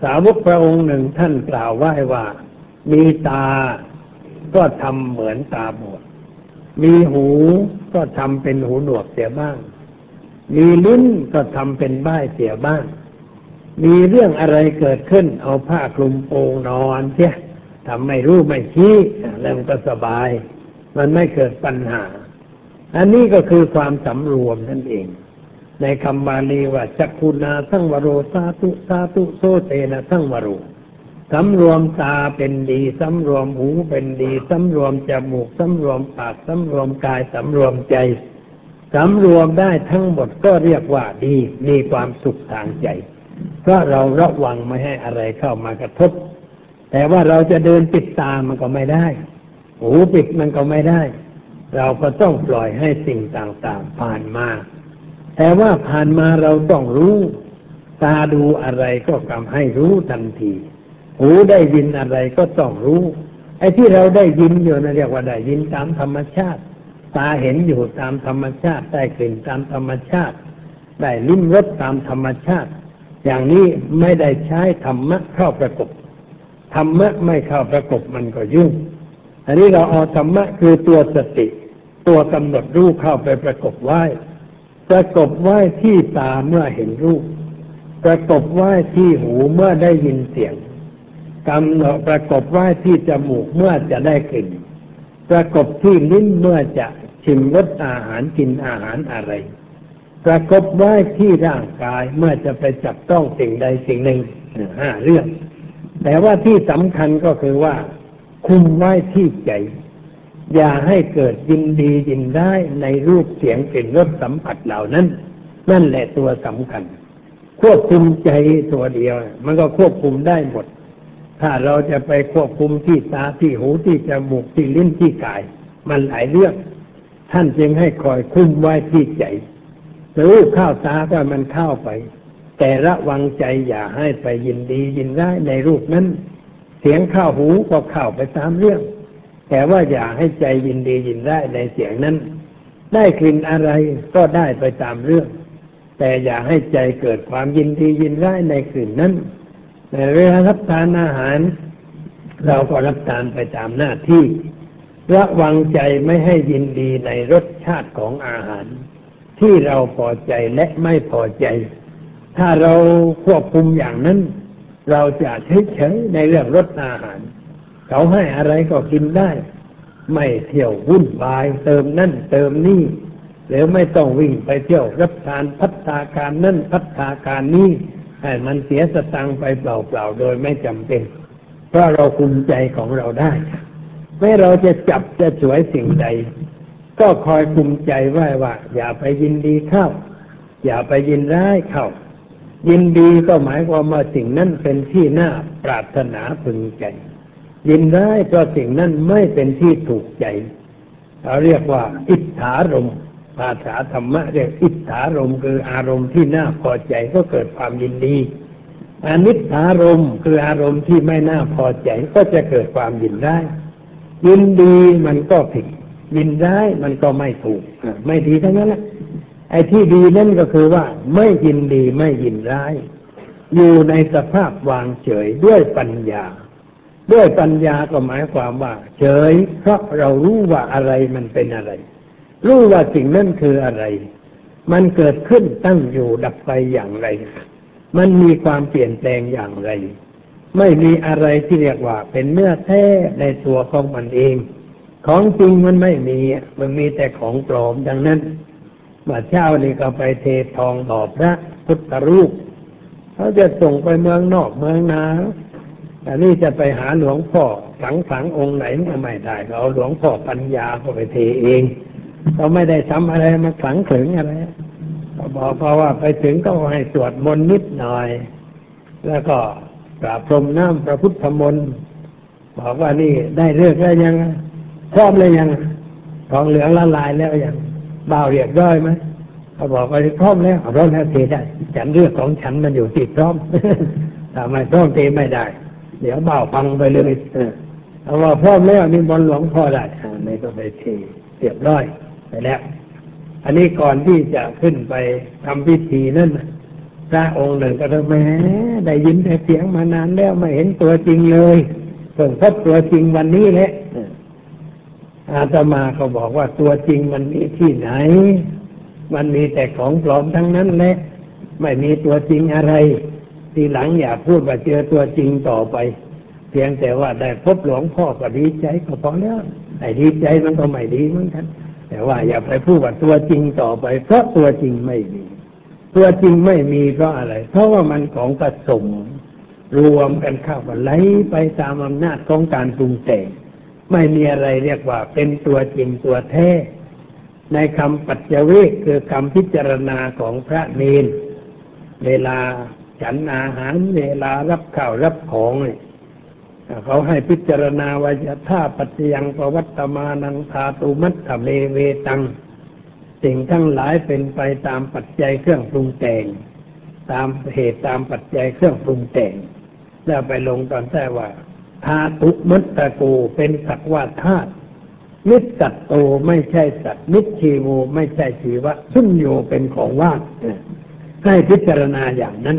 สาวกพระองค์หนึ่งท่านกล่าวไว้ว่า มีตาก็ทำเหมือนตาบอดมีหูก็ทำเป็นหูหนวกเสียบ้าง มีลิ้นก็ทำเป็นบ้ายเสียบ้าง มีเรื่องอะไรเกิดขึ้น เอาผ้าคลุมโปงนอนเสียทำไม่รู้ไม่ชี้แล้วมันก็สบาย มันไม่เกิดปัญหา อันนี้ก็คือความสำรวมนั่นเอง ในคำบาลีว่าจักคุณนาทั้งวโรสาตุสาตุโซเตนะทั้งวโรสำรวมตาเป็นดีสำรวมหูเป็นดีสำรวมจมูกสำรวมปากสำรวมกายสำรวมใจสำรวมได้ทั้งหมดก็เรียกว่าดี มีความสุขทางใจ เพราะเราระวังไม่ให้อะไรเข้ามากระทบ แต่ว่าเราจะเดินปิดตามันก็ไม่ได้ หูปิดมันก็ไม่ได้ เราก็ต้องปล่อยให้สิ่งต่างๆผ่านมา แต่ว่าผ่านมาเราต้องรู้ ตาดูอะไรก็กำให้รู้ทันที หูได้ยินอะไรก็ต้องรู้ ไอ้ที่เราได้ยินอยู่นะเรียกว่าได้ยินตามธรรมชาติ ตาเห็นอยู่ตามธรรมชาติ ได้กลิ่นตามธรรมชาติ ได้ลิ้มรสตามธรรมชาติ อย่างนี้ไม่ได้ใช้ธรรมะเข้าประกบธรรมะไม่เข้าประกบมันก็ยุ่ง อันนี้เราเอาธรรมะคือตัวสติ ตัวกำหนดรู้เข้าไปประกบไว้ ประกบไหว้ที่ตาเมื่อเห็นรูป ประกบไหว้ที่หูเมื่อได้ยินเสียงกำหนดประกบไหว้ที่จมูกเมื่อจะได้กลิ่น ประกบที่ลิ้นเมื่อจะชิมรสอาหารกินอาหารอะไร ประกบไหว้ที่ร่างกายเมื่อจะไปจับต้องสิ่งใดสิ่งหนึ่งห้าเรื่อง แต่ว่าที่สำคัญก็คือว่า คุมไหว้ที่ใจ อย่าให้เกิดยินดียินได้ในรูปเสียงกลิ่นรสสัมผัสเหล่านั้น นั่นแหละตัวสำคัญ ควบคุมใจตัวเดียว มันก็ควบคุมได้หมด ถ้าเราจะไปควบคุมที่ตาที่หูที่จมูกที่ลิ้นที่กาย มันหลายเรื่อง ท่านจึงให้คอยคุมไว้ที่ใจรูปข้าวตาก็มันเข้าไป แต่ระวังใจอย่าให้ไปยินดียินร้ในรูปนั้น เสียงข้าวหูก็เข้าไปตามเรื่อง แต่ว่าอย่าให้ใจยินดียินร้ในเสียงนั้น ได้กลิ่นอะไรก็ได้ไปตามเรื่อง แต่อย่าให้ใจเกิดความยินดียินร้ในกลิ่นนั้นในเวลารับทานอาหาร เราก็รับทานไปตามหน้าที่ระวังใจไม่ให้ยินดีในรสชาติของอาหาร ที่เราพอใจและไม่พอใจ ถ้าเราควบคุมอย่างนั้น เราจะเฉยๆในเรื่องรสอาหาร เขาให้อะไรก็กินได้ ไม่เที่ยววุ่นวาย เติมนั่นเติมนี่หรือไม่ต้องวิ่งไปเที่ยวรับทานพัฒนาการนั่นพัฒนาการนี้ให้มันเสียสตังไปเปล่าๆโดยไม่จำเป็น เพราะเราคุมใจของเราได้ไม่เราจะจับจะสวยสิ่งใด ก็คอยคุมใจไว้ว่า อย่าไปยินดีเข้า อย่าไปยินร้ายเข้ายินดีก็หมายความว่าสิ่งนั้นเป็นที่น่าปรารถนาพึงใจ ยินร้ายก็สิ่งนั้นไม่เป็นที่ถูกใจเราเรียกว่า อิทธารมภาษาธรรมะเรียกอิทธารมคืออารมณ์ที่น่าพอใจก็เกิดความยินดีอนิจฐารมคืออารมณ์ที่ไม่น่าพอใจก็จะเกิดความยินได้ ยินดีมันก็ผิด ยินร้ายมันก็ไม่ถูก ไม่ดีทั้งนั้นแหละไอ้ที่ดีนั่นก็คือว่า ไม่ยินดีไม่ยินร้าย อยู่ในสภาพวางเฉยด้วยปัญญา ด้วยปัญญาก็หมายความว่า เฉย เพราะเรารู้ว่าอะไรมันเป็นอะไร รู้ว่าสิ่งนั้นคืออะไร มันเกิดขึ้นตั้งอยู่ดับไปอย่างไร มันมีความเปลี่ยนแปลงอย่างไร ไม่มีอะไรที่เรียกว่าเป็นเนื้อแท้ในตัวของมันเอง ของจริงมันไม่มี มันมีแต่ของปลอมดังนั้นมาเช้านี่ก็ไปเททองหล่อพระพุทธรูปเขาจะส่งไปเมืองนอกเมืองนา แต่นี่จะไปหาหลวงพ่อฝังฝังองค์ไหนก็ไม่ได้เขาเอาหลวงพ่อปัญญาเขาไปเทเองเขาไม่ได้ทำอะไรมาฝังถึงอะไรเขาบอกเพราะว่าไปถึงก็ให้สวดมนต์นิดหน่อย แล้วก็กราบพรมน้ำพระพุทธมนต์บอกว่านี่ได้เลือกแล้วยังพร้อมเลยยังทองเหลืองละลายแล้วยังบ่าวเรียกร้อยไหมเขาบอกว่าพร้อมแล้วพร้อมแล้วเทได้ฉันเรื่องของฉันมันอยู่ติดพร้อมถ้าไม่พร้อมเทไม่ได้ เดี๋ยวบ่าวฟังไปเลยเออเอาว่าพร้อมแล้วนี่บอลหลวงพ่อได้ไม่ต้องไปเทเรียบร้อยไปแล้ว อันนี้ก่อนที่จะขึ้นไปทำพิธีนั่นพระองค์หนึ่งก็ต้องแม้ได้ยินแต่เสียงมานานแล้วไม่เห็นตัวจริงเลยเพิ่งพบตัวจริงวันนี้แหละอาตมาเขาบอกว่าตัวจริงมันมีที่ไหน มันมีแต่ของปลอมทั้งนั้นแหละ ไม่มีตัวจริงอะไร ทีหลังอย่าพูดว่าเจอตัวจริงต่อไป เพียงแต่ว่าได้พบหลวงพ่อก็ดีใจก็พอแล้วไอ้ดีใจมันก็ไม่ดีเหมือนกันแต่ว่าอย่าไปพูดว่าตัวจริงต่อไป เพราะตัวจริงไม่มี ตัวจริงไม่มีเพราะอะไร เพราะว่ามันของผสมรวมกันเข้ามาไหลไปตามอำนาจของการปรุงแต่งไม่มีอะไรเรียกว่าเป็นตัวจริงตัวแท้ ในคำปัจจเวกคือคำพิจารณาของพระเนน เวลา ฉันอาหารเวลารับข้าวรับของเนี่ยเขาให้พิจารณาวายท่าปัจจยังปวัตตมานังธาตุมัตถเมเวตัง สิ่งทั้งหลายเป็นไปตามปัจจัยเครื่องปรุงแต่ง ตามเหตุตามปัจจัยเครื่องปรุงแต่ง แล้วไปลงตอนแท้ว่าธาตุมัตตะโกเป็นสักว่าธาตุนิสสัตโตไม่ใช่สัตว์นิชีโวไม่ใช่ชีวะ สุญโยเป็นของว่างให้พิจารณาอย่างนั้น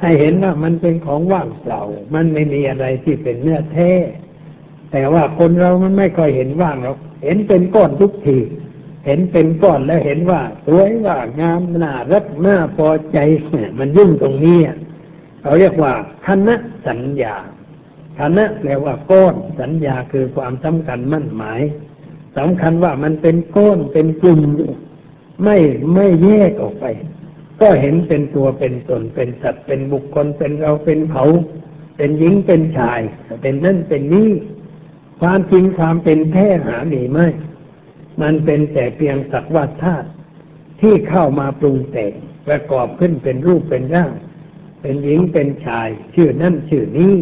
ให้เห็นว่ามันเป็นของว่างเปล่า มันไม่มีอะไรที่เป็นเนื้อแท้ แต่ว่าคนเรามันไม่ค่อยเห็นว่างหรอก เห็นเป็นก้อนทุกที เห็นเป็นก้อนแล้วเห็นว่าสวยว่างามน่ารักน่าพอใจเนี่ยมันยุ่งตรงนี้เขาเรียกว่าคณะสัญญาคณะแปลว่าก้อนสัญญาคือความสำคัญมั่นหมายสำคัญว่ามันเป็นก้อนเป็นกลุ่มไม่ไม่แยกออกไป ก็เห็นเป็นตัวเป็นตนเป็นสัตว์เป็นบุคคลเป็นเราเป็นเขาเป็นหญิงเป็นชาย เป็นนั่นเป็นนี้ความจริงความเป็นแท้หาหนีไม่ มันเป็นแต่เพียงสักว่าธาตุที่เข้ามาปรุงแต่งประกอบขึ้นเป็นรูปเป็นร่าง เป็นหญิงเป็นชาย ชื่อนั่นชื่อนี้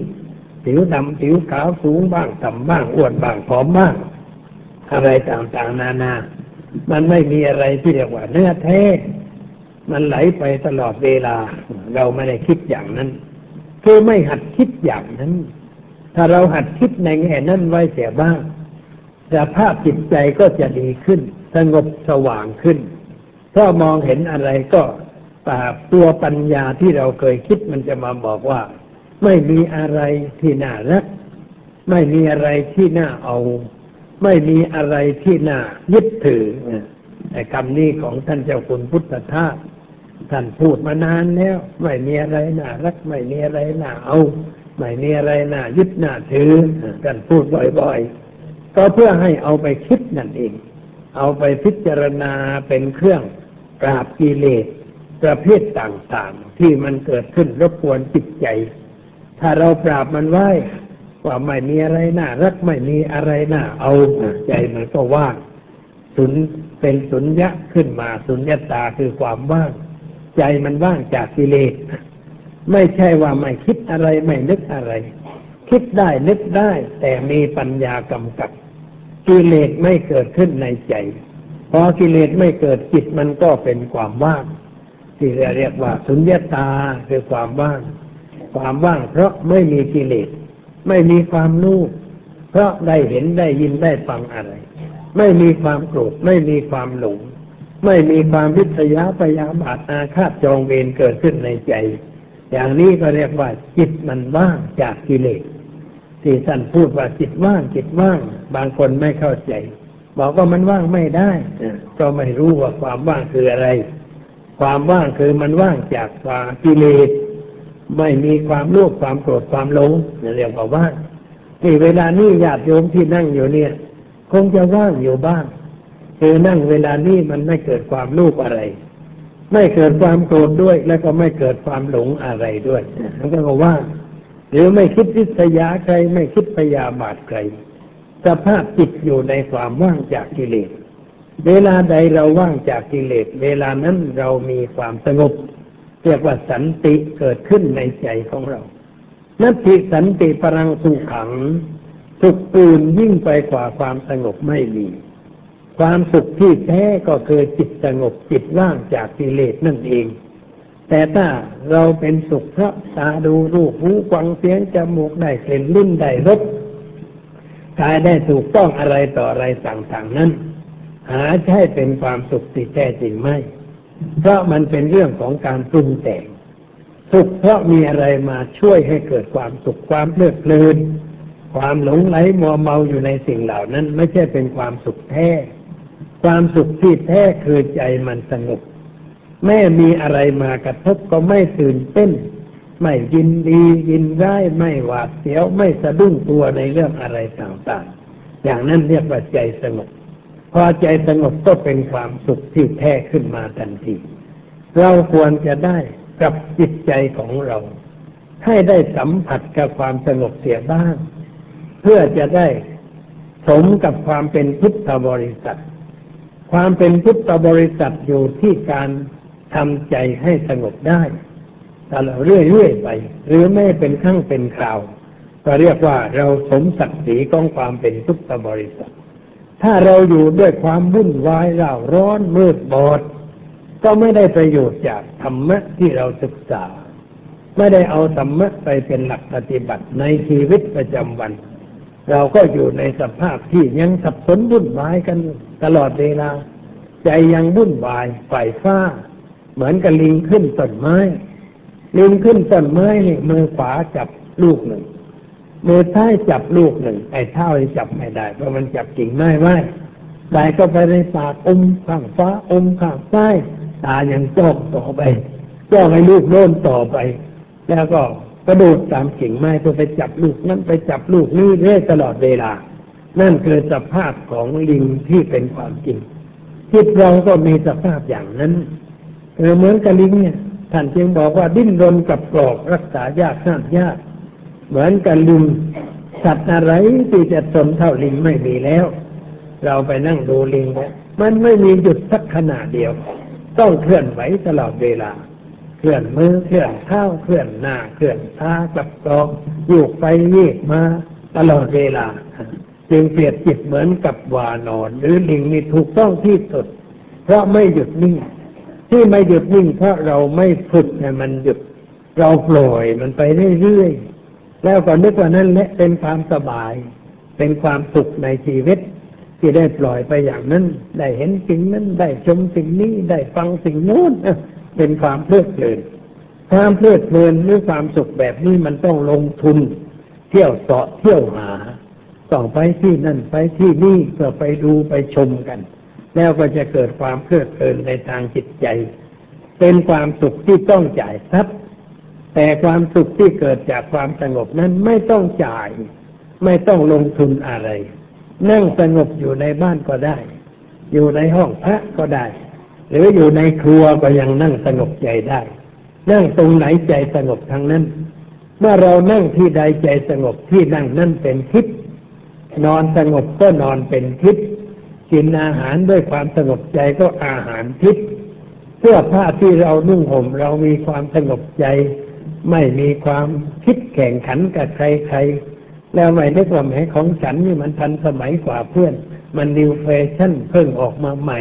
ผิวดำผิวขาวสูงบ้างต่ำบ้างอ้วนบ้างผอมบ้าง อะไรต่างๆนานา มันไม่มีอะไรที่เรียกว่าเนื้อแท้ มันไหลไปตลอดเวลา เราไม่ได้คิดอย่างนั้นคือไม่หัดคิดอย่างนั้น ถ้าเราหัดคิดในแง่นั้นไว้เสียบ้างสภาพจิตใจก็จะดีขึ้น สงบสว่างขึ้นเพราะมองเห็นอะไรก็ปาตัวปัญญาที่เราเคยคิดมันจะมาบอกว่า ไม่มีอะไรที่น่ารัก ไม่มีอะไรที่น่าเอา ไม่มีอะไรที่น่ายึดถือคำนี้ของท่านเจ้าคุณพุทธทาส ท่านพูดมานานแล้ว ไม่มีอะไรน่ารักไม่มีอะไรน่าเอาไม่มีอะไรน่ายึดน่าถือท่านพูดบ่อยๆ ก็เพื่อให้เอาไปคิดนั่นเอง เอาไปพิจารณาเป็นเครื่องปราบกิเลสประเภทต่างๆ ที่มันเกิดขึ้นรบกวนจิตใจ ถ้าเราปราบมันไว้ว่าไม่มีอะไรน่ารักไม่มีอะไรน่าเอาใจมันก็ว่างสุนเป็นสุญญะขึ้นมาสุญญตาคือความว่าง ใจมันว่างจากกิเลสไม่ใช่ว่าไม่คิดอะไรไม่นึกอะไร คิดได้นึกได้ แต่มีปัญญากำกับกิเลสไม่เกิดขึ้นในใจพอกิเลสไม่เกิดจิตมันก็เป็นความว่าง ที่เรียกว่าสุญญตาคือความว่าง ความว่างเพราะไม่มีกิเลส ไม่มีความรู้เพราะได้เห็นได้ยินได้ฟังอะไร ไม่มีความโกรธไม่มีความหลง ไม่มีความวิทยาพยาบาทอาฆาตจองเวรเกิดขึ้นในใจ อย่างนี้ก็เรียกว่า จิตมันว่างจากกิเลสที่ท่านพูดว่าจิตว่างจิตว่าง บางคนไม่เข้าใจ บอกว่ามันว่างไม่ได้ก็ไม่รู้ว่าความว่างคืออะไร ความว่างคือมันว่างจากความกิเลสไม่มีความโลภความโกรธความหลงเรียกว่าว่างที่เวลานี้ญาติโยมที่นั่งอยู่เนี่ย คงจะว่างอยู่บ้าง คือนั่งเวลานี้มันไม่เกิดความโลภอะไร ไม่เกิดความโกรธด้วย แล้วก็ไม่เกิดความหลงอะไรด้วยมันก็ว่า หรือไม่คิดทิษยาใคร ไม่คิดพยาบาทใคร สภาพจิตอยู่ในความว่างจากกิเลส เวลาใดเราว่างจากกิเลส เวลานั้นเรามีความสงบ เรียกว่าสันติเกิดขึ้นในใจของเรา นัตติสันติปรังสุขังสุขอื่นยิ่งไปกว่าความสงบไม่มี ความสุขที่แท้ก็คือจิตสงบจิตว่างจากกิเลสนั่นเอง แต่ถ้าเราเป็นสุขเพราะตาดูรูปหูฟังเสียงจมูกได้กลิ่นลิ้นได้รสกายได้ถูกต้องอะไรต่ออะไรต่างๆนั้น หาใช่เป็นความสุขที่แท้จริงไหมเพราะมันเป็นเรื่องของการปรุงแต่ง สุขเพราะมีอะไรมาช่วยให้เกิดความสุขความเพลิดเพลิน ความหลงไหลมัวเมาอยู่ในสิ่งเหล่านั้น ไม่ใช่เป็นความสุขแท้ ความสุขที่แท้คือใจมันสงบแม่มีอะไรมากระทบก็ไม่ตื่นเต้น ไม่ยินดียินร้ายไม่หวาดเสียวไม่สะดุ้งตัวในเรื่องอะไรต่างๆ อย่างนั้นเรียกว่าใจสงบพอใจสงบก็เป็นความสุขที่แท้ขึ้นมาทันที เราควรจะได้กับจิตใจของเรา ให้ได้สัมผัสกับความสงบเสียบ้าง เพื่อจะได้สมกับความเป็นพุทธบริษัท ความเป็นพุทธบริษัทอยู่ที่การทำใจให้สงบได้ตลอดเรื่อยๆไป หรือไม่เป็นขั้งเป็นคราว ก็เรียกว่าเราสมศักดิ์ศรีของความเป็นพุทธบริษัท ถ้าเราอยู่ด้วยความวุ่นวายเร่าร้อนมืดบอด ก็ไม่ได้ประโยชน์จากธรรมะที่เราศึกษา ไม่ได้เอาธรรมะไปเป็นหลักปฏิบัติในชีวิตประจำวัน เราก็อยู่ในสภาพที่ยังสับสนวุ่นวายกันตลอดเวลา ใจยังวุ่นวายฝ่ายฟ้า เหมือนกับลิงขึ้นต้นไม้ ลิงขึ้นต้นไม้นี่มือขวาจับลูกหนึ่ง มือท้ายจับลูกหนึ่ง ไอ้เท้าจับไม่ได้ เพราะมันจับกิ่งไม้ไว้ได้ก็ไปในปากอมข้างฟ้าอมข้างซ้ายตายังจ้องต่อไปจ้องให้ลูกโน่นต่อไป แล้วก็ กระโดดตามกิ่งไม้เพื่อไปจับลูกนั้นไปจับลูกนี้เรื่อยตลอดเวลา นั่นคือสภาพของลิงที่เป็นความจริงจิตเราก็มีสภาพอย่างนั้นเหมือนกับลิงเนี่ยท่านจึงบอกว่าดิ้นรนกับกรอกรักษายากห้ามยาก เหมือนกับลิงสัตว์อะไรที่จะทนเท่าลิงไม่มีแล้ว เราไปนั่งดูลิงแล้วมันไม่มีหยุดสักขณะเดียว ต้องเคลื่อนไหวตลอดเวลา เคลื่อนมือเคลื่อนเท้าเคลื่อนหน้าเคลื่อนตากับกรอกอยู่ไปยีกมาตลอดเวลา จึงเปรียบจิตเหมือนกับวานอน หรือลิงนี่ถูกต้องที่สุด เพราะไม่หยุดนิ่ง ที่ไม่หยุดนิ่งเพราะเราไม่ฝึกให้มันหยุด เราปล่อยมันไปเรื่อยๆแล้วก็นึกว่านั่นแหละเป็นความสบาย เป็นความสุขในชีวิตที่ได้ปล่อยไปอย่างนั้น ได้เห็นสิ่งนั้น ได้ชมสิ่งนี้ ได้ฟังสิ่งนู้น เป็นความเพลิดเพลินความเพลิดเพลินหรือความสุขแบบนี้มันต้องลงทุน เที่ยวเสาะเที่ยวหาต้องไปที่นั่นไปที่นี่เพื่อไปดูไปชมกัน แล้วก็จะเกิดความเพลิดเพลินในทางจิตใจ เป็นความสุขที่ต้องจ่ายทรัพย์แต่ความสุขที่เกิดจากความสงบนั้นไม่ต้องจ่าย ไม่ต้องลงทุนอะไร นั่งสงบอยู่ในบ้านก็ได้ อยู่ในห้องพระก็ได้ หรืออยู่ในครัวก็ยังนั่งสงบใจได้ นั่งตรงไหนใจสงบทั้งนั้น เมื่อเรานั่งที่ใดใจสงบที่นั่งนั่นเป็นทิพย์นอนสงบก็นอนเป็นทิพย์กินอาหารด้วยความสงบใจก็อาหารทิพย์เสื้อผ้าที่เรานุ่งห่มเรามีความสงบใจ ไม่มีความคิดแข่งขันกับใครๆแล้วไม่ได้ความแห่ของฉันนี่มันทันสมัยกว่าเพื่อน มันนิวแฟชั่นเพิ่งออกมาใหม่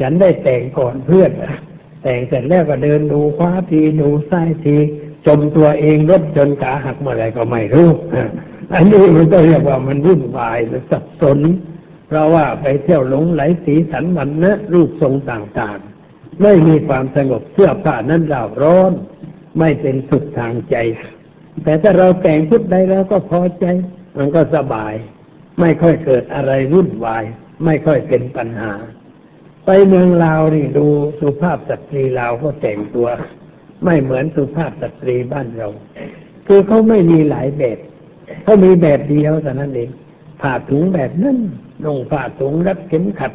ฉันได้แต่งก่อนเพื่อนแต่งเสร็จแล้วก็เดินดูคว้าทีดูซ้ายทีจมตัวเองรถจนขาหักเมื่อไรก็ไม่รู้อันนี้มันก็เรียกว่ามันวุ่นวายหรือสับสน เพราะว่าไปเที่ยวหลงไหลสีสันมันนะรูปทรงต่างๆ ไม่มีความสงบเสื้อผ้านั้นเราร้อน ไม่เป็นสุขทางใจ แต่ถ้าเราแต่งชุดใดแล้วก็พอใจ มันก็สบาย ไม่ค่อยเกิดอะไรวุ่นวาย ไม่ค่อยเป็นปัญหา ไปเมืองลาวนี่ดูสุภาพสตรีลาวก็แต่งตัว ไม่เหมือนสุภาพสตรีบ้านเรา คือเขาไม่มีหลายแบบเขามีแบบเดียวแต่นั้นเองผ่าถุงแบบนั้นนุ่งผ้าถุงรัดเข็มขัด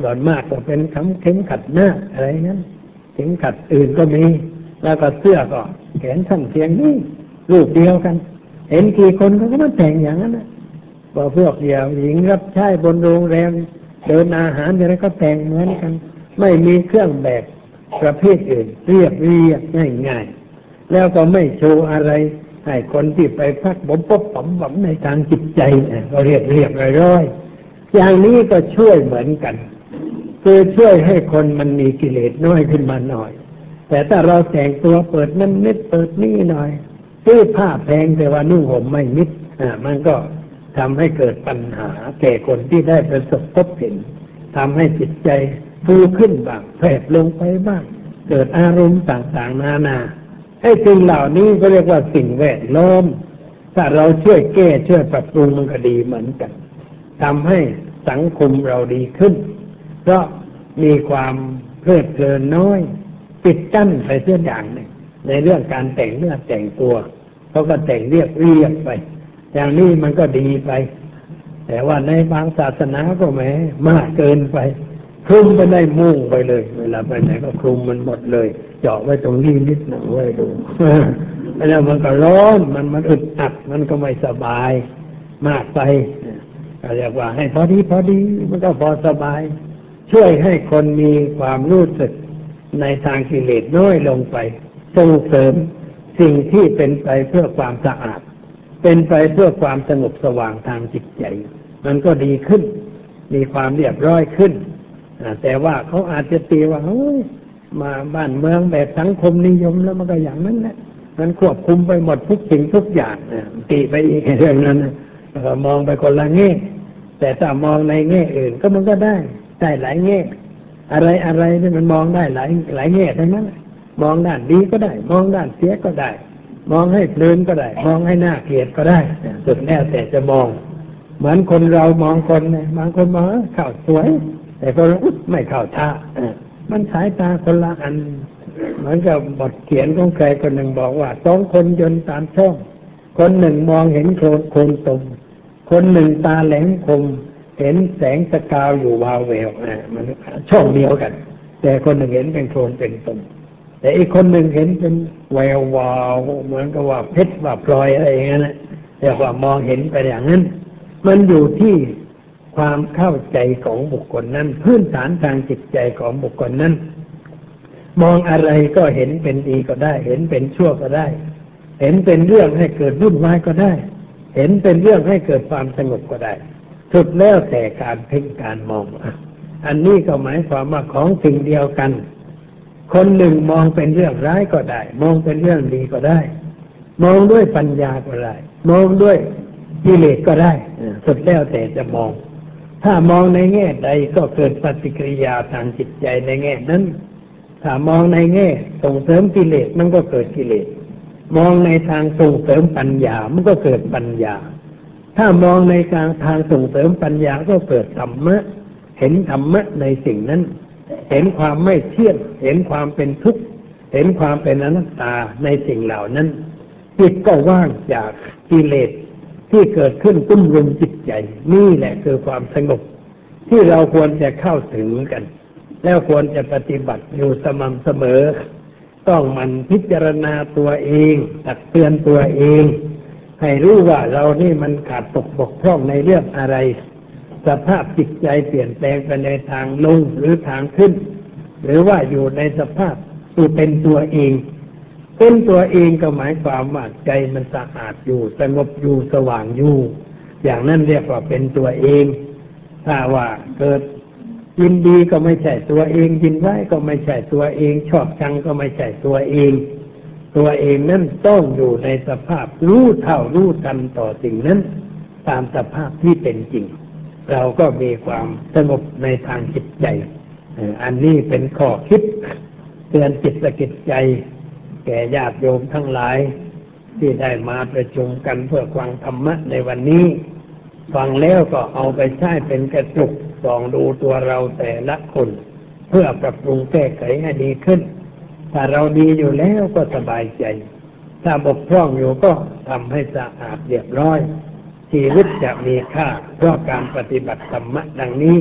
หล่อนมากก็เป็นคำเข็มขัดหน้าอะไรนั้นเข็มขัดอื่นก็มี แล้วก็เสื้อก็แขนสั้นเพียงนี้รูปเดียวกัน เห็นกี่คนเขาก็มาแต่งอย่างนั้นนะพอพวกเดียวหญิงรับใช้บนโรงแรม เดินอาหารอะไรก็แต่งเหมือนกัน ไม่มีเครื่องแบบประเภทอื่น เรียบเรียบง่ายๆแล้วก็ไม่โชว์อะไรให้คนที่ไปพักบ่มปบปมบ่มในทางจิตใจก็เรียบเรียบร้อยอย่างนี้ก็ช่วยเหมือนกัน คือช่วยให้คนมันมีกิเลสน้อยขึ้นมาหน่อย แต่ถ้าเราแต่งตัวเปิดนั่นนิดเปิดนี่หน่อยซื้อผ้าแพงแต่ว่านุ่งห่มไม่มิดอ่ามันก็ ทำให้เกิดปัญหาแก่คนที่ได้ประสบพบเห็นทำให้จิตใจฟูขึ้นบ้างแผดลงไปบ้าง เกิดอารมณ์ต่างๆ นานาไอ้สิ่งเหล่านี้ก็เรียกว่าสิ่งแวดล้อม ถ้าเราช่วยแก้ช่วยปรับปรุงมันก็ดีเหมือนกันทำให้สังคมเราดีขึ้น เพราะมีความเพลิดเพลินน้อย ปิดกั้นไปเสียอย่างหนึ่งในเรื่องการแต่งเนื้อแต่งตัวเขาก็แต่งเรียบเรียบไป อย่างนี้มันก็ดีไป แต่ว่าในบางศาสนาก็แหมมากเกินไปคลุมไปได้มุ่งไปเลย เวลาไปไหนก็คลุมมันหมดเลย เจาะไว้ตรงนี้นิดหนึ่งไว้ดูแล้วมันก็ร้อนมันมันอึดอัดมันก็ไม่สบายมากไปเรียกว่าให้พอดีพอดีมันก็พอสบาย ช่วยให้คนมีความรู้สึกในทางกิเลสน้อยลงไป ส่งเสริมสิ่งที่เป็นไปเพื่อความสะอาด เป็นไปเพื่อความสงบสว่างทางจิตใจ มันก็ดีขึ้น มีความเรียบร้อยขึ้นแต่ว่าเขาอาจจะตีว่าเฮ้ยมาบ้านเมืองแบบสังคมนิยมแล้วมันก็อย่างนั้นแหละมันควบคุมไปหมดทุกสิ่งทุกอย่างตีไปอีกเรื่องนั้นมองไปคนละแง่แต่ถ้ามองในแง่อื่นก็มันก็ได้ได้หลายแง่อะไรอะไรนี่มันมองได้หลายหลายแง่ทั้งนั้นมองด้านดีก็ได้ มองด้านเสียก็ได้ มองให้เพลินก็ได้ มองให้หน่าเกลียดก็ได้สุดแล้วแต่จะมอง เหมือนคนเรามองคนเนี่ยบางคนมองเข้าสวย แต่คนไม่เข้าท่ามันสายตาคนละอัน เหมือนกับบทเขียนของใครคนหนึ่งบอกว่าสองคนยนต์ตามช่อง คนหนึ่งมองเห็นโคลนโคลนตมคนหนึ่งตาแหลมคม เห็นแสงสกาวอยู่วาวแววอะมันช่องเดียวกัน แต่คนหนึ่งเห็นเป็นโคลนเป็นตม แต่อีกคนหนึ่งเห็นเป็นแวววาวเหมือนกับว่าเพชรว่าพลอยอะไรอย่างนั้นนะเรียกว่ามองเห็นไปอย่างนั้น มันอยู่ที่ความเข้าใจของบุคคลนั้น พื้นฐานทางจิตใจของบุคคลนั้น มองอะไรก็เห็นเป็นดีก็ได้ เห็นเป็นชั่วก็ได้ เห็นเป็นเรื่องให้เกิดวุ่นวายก็ได้ เห็นเป็นเรื่องให้เกิดความสงบก็ได้ สุดแล้วแต่การเพ่งการมอง อันนี้ก็หมายความว่าของสิ่งเดียวกัน คนหนึ่งมองเป็นเรื่องร้ายก็ได้ มองเป็นเรื่องดีก็ได้ มองด้วยปัญญาก็ได้ มองด้วยกิเลสก็ได้สุดแล้วแต่จะมอง ถ้ามองในแง่ใดก็เกิดปฏิกิริยาทางจิตใจในแง่นั้น ถ้ามองในแง่ส่งเสริมกิเลสมันก็เกิดกิเลส มองในทางส่งเสริมปัญญา มันก็เกิดปัญญา ถ้ามองในทางทางส่งเสริมปัญญาก็เกิดธรรมะ เห็นธรรมะในสิ่งนั้น เห็นความไม่เที่ยง เห็นความเป็นทุกข์ เห็นความเป็นอนัตตาในสิ่งเหล่านั้น จิตก็ว่างจากกิเลสที่เกิดขึ้นตุ้มรุมจิตใจ นี่แหละคือความสงบ ที่เราควรจะเข้าถึงกัน แล้วควรจะปฏิบัติอยู่สม่ำเสมอ ต้องมันพิจารณาตัวเอง ตักเตือนตัวเอง ให้รู้ว่าเรานี่มันขาดตกบกพร่องในเรื่องอะไร สภาพจิตใจเปลี่ยนแปลงไปในทางลงหรือทางขึ้น หรือว่าอยู่ในสภาพที่เป็นตัวเอง เป็นตัวเองก็หมายความว่าใจมันสะอาดอยู่สงบอยู่สว่างอยู่ อย่างนั้นเรียกว่าเป็นตัวเอง ถ้าว่าเกิดยินดีก็ไม่ใช่ตัวเองยินร้ายก็ไม่ใช่ตัวเอง ชอบชังก็ไม่ใช่ตัวเอง ตัวเองนั้นต้องอยู่ในสภาพรู้เท่ารู้ทันต่อสิ่งนั้น ตามสภาพที่เป็นจริง เราก็มีความสงบในทางจิตใจ อันนี้เป็นข้อคิดเตือนจิตสกิดใจ แก่ญาติโยมทั้งหลาย ที่ได้มาประชุมกันเพื่อฟังธรรมะในวันนี้ ฟังแล้วก็เอาไปใช้เป็นกระจุกส่องดูตัวเราแต่ละคน เพื่อปรับปรุงแก้ไขให้ดีขึ้น ถ้าเราดีอยู่แล้วก็สบายใจ ถ้าบกพร่องอยู่ก็ทำให้สะอาดเรียบร้อย ชีวิตจะมีค่าเพราะการปฏิบัติธรรมะดังนี้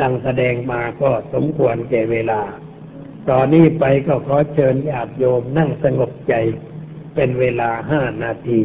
ดังแสดงมาก็สมควรแก่เวลา ตอนนี้ไปก็ขอเชิญญาติโยมนั่งสงบใจ เป็นเวลาห้านาที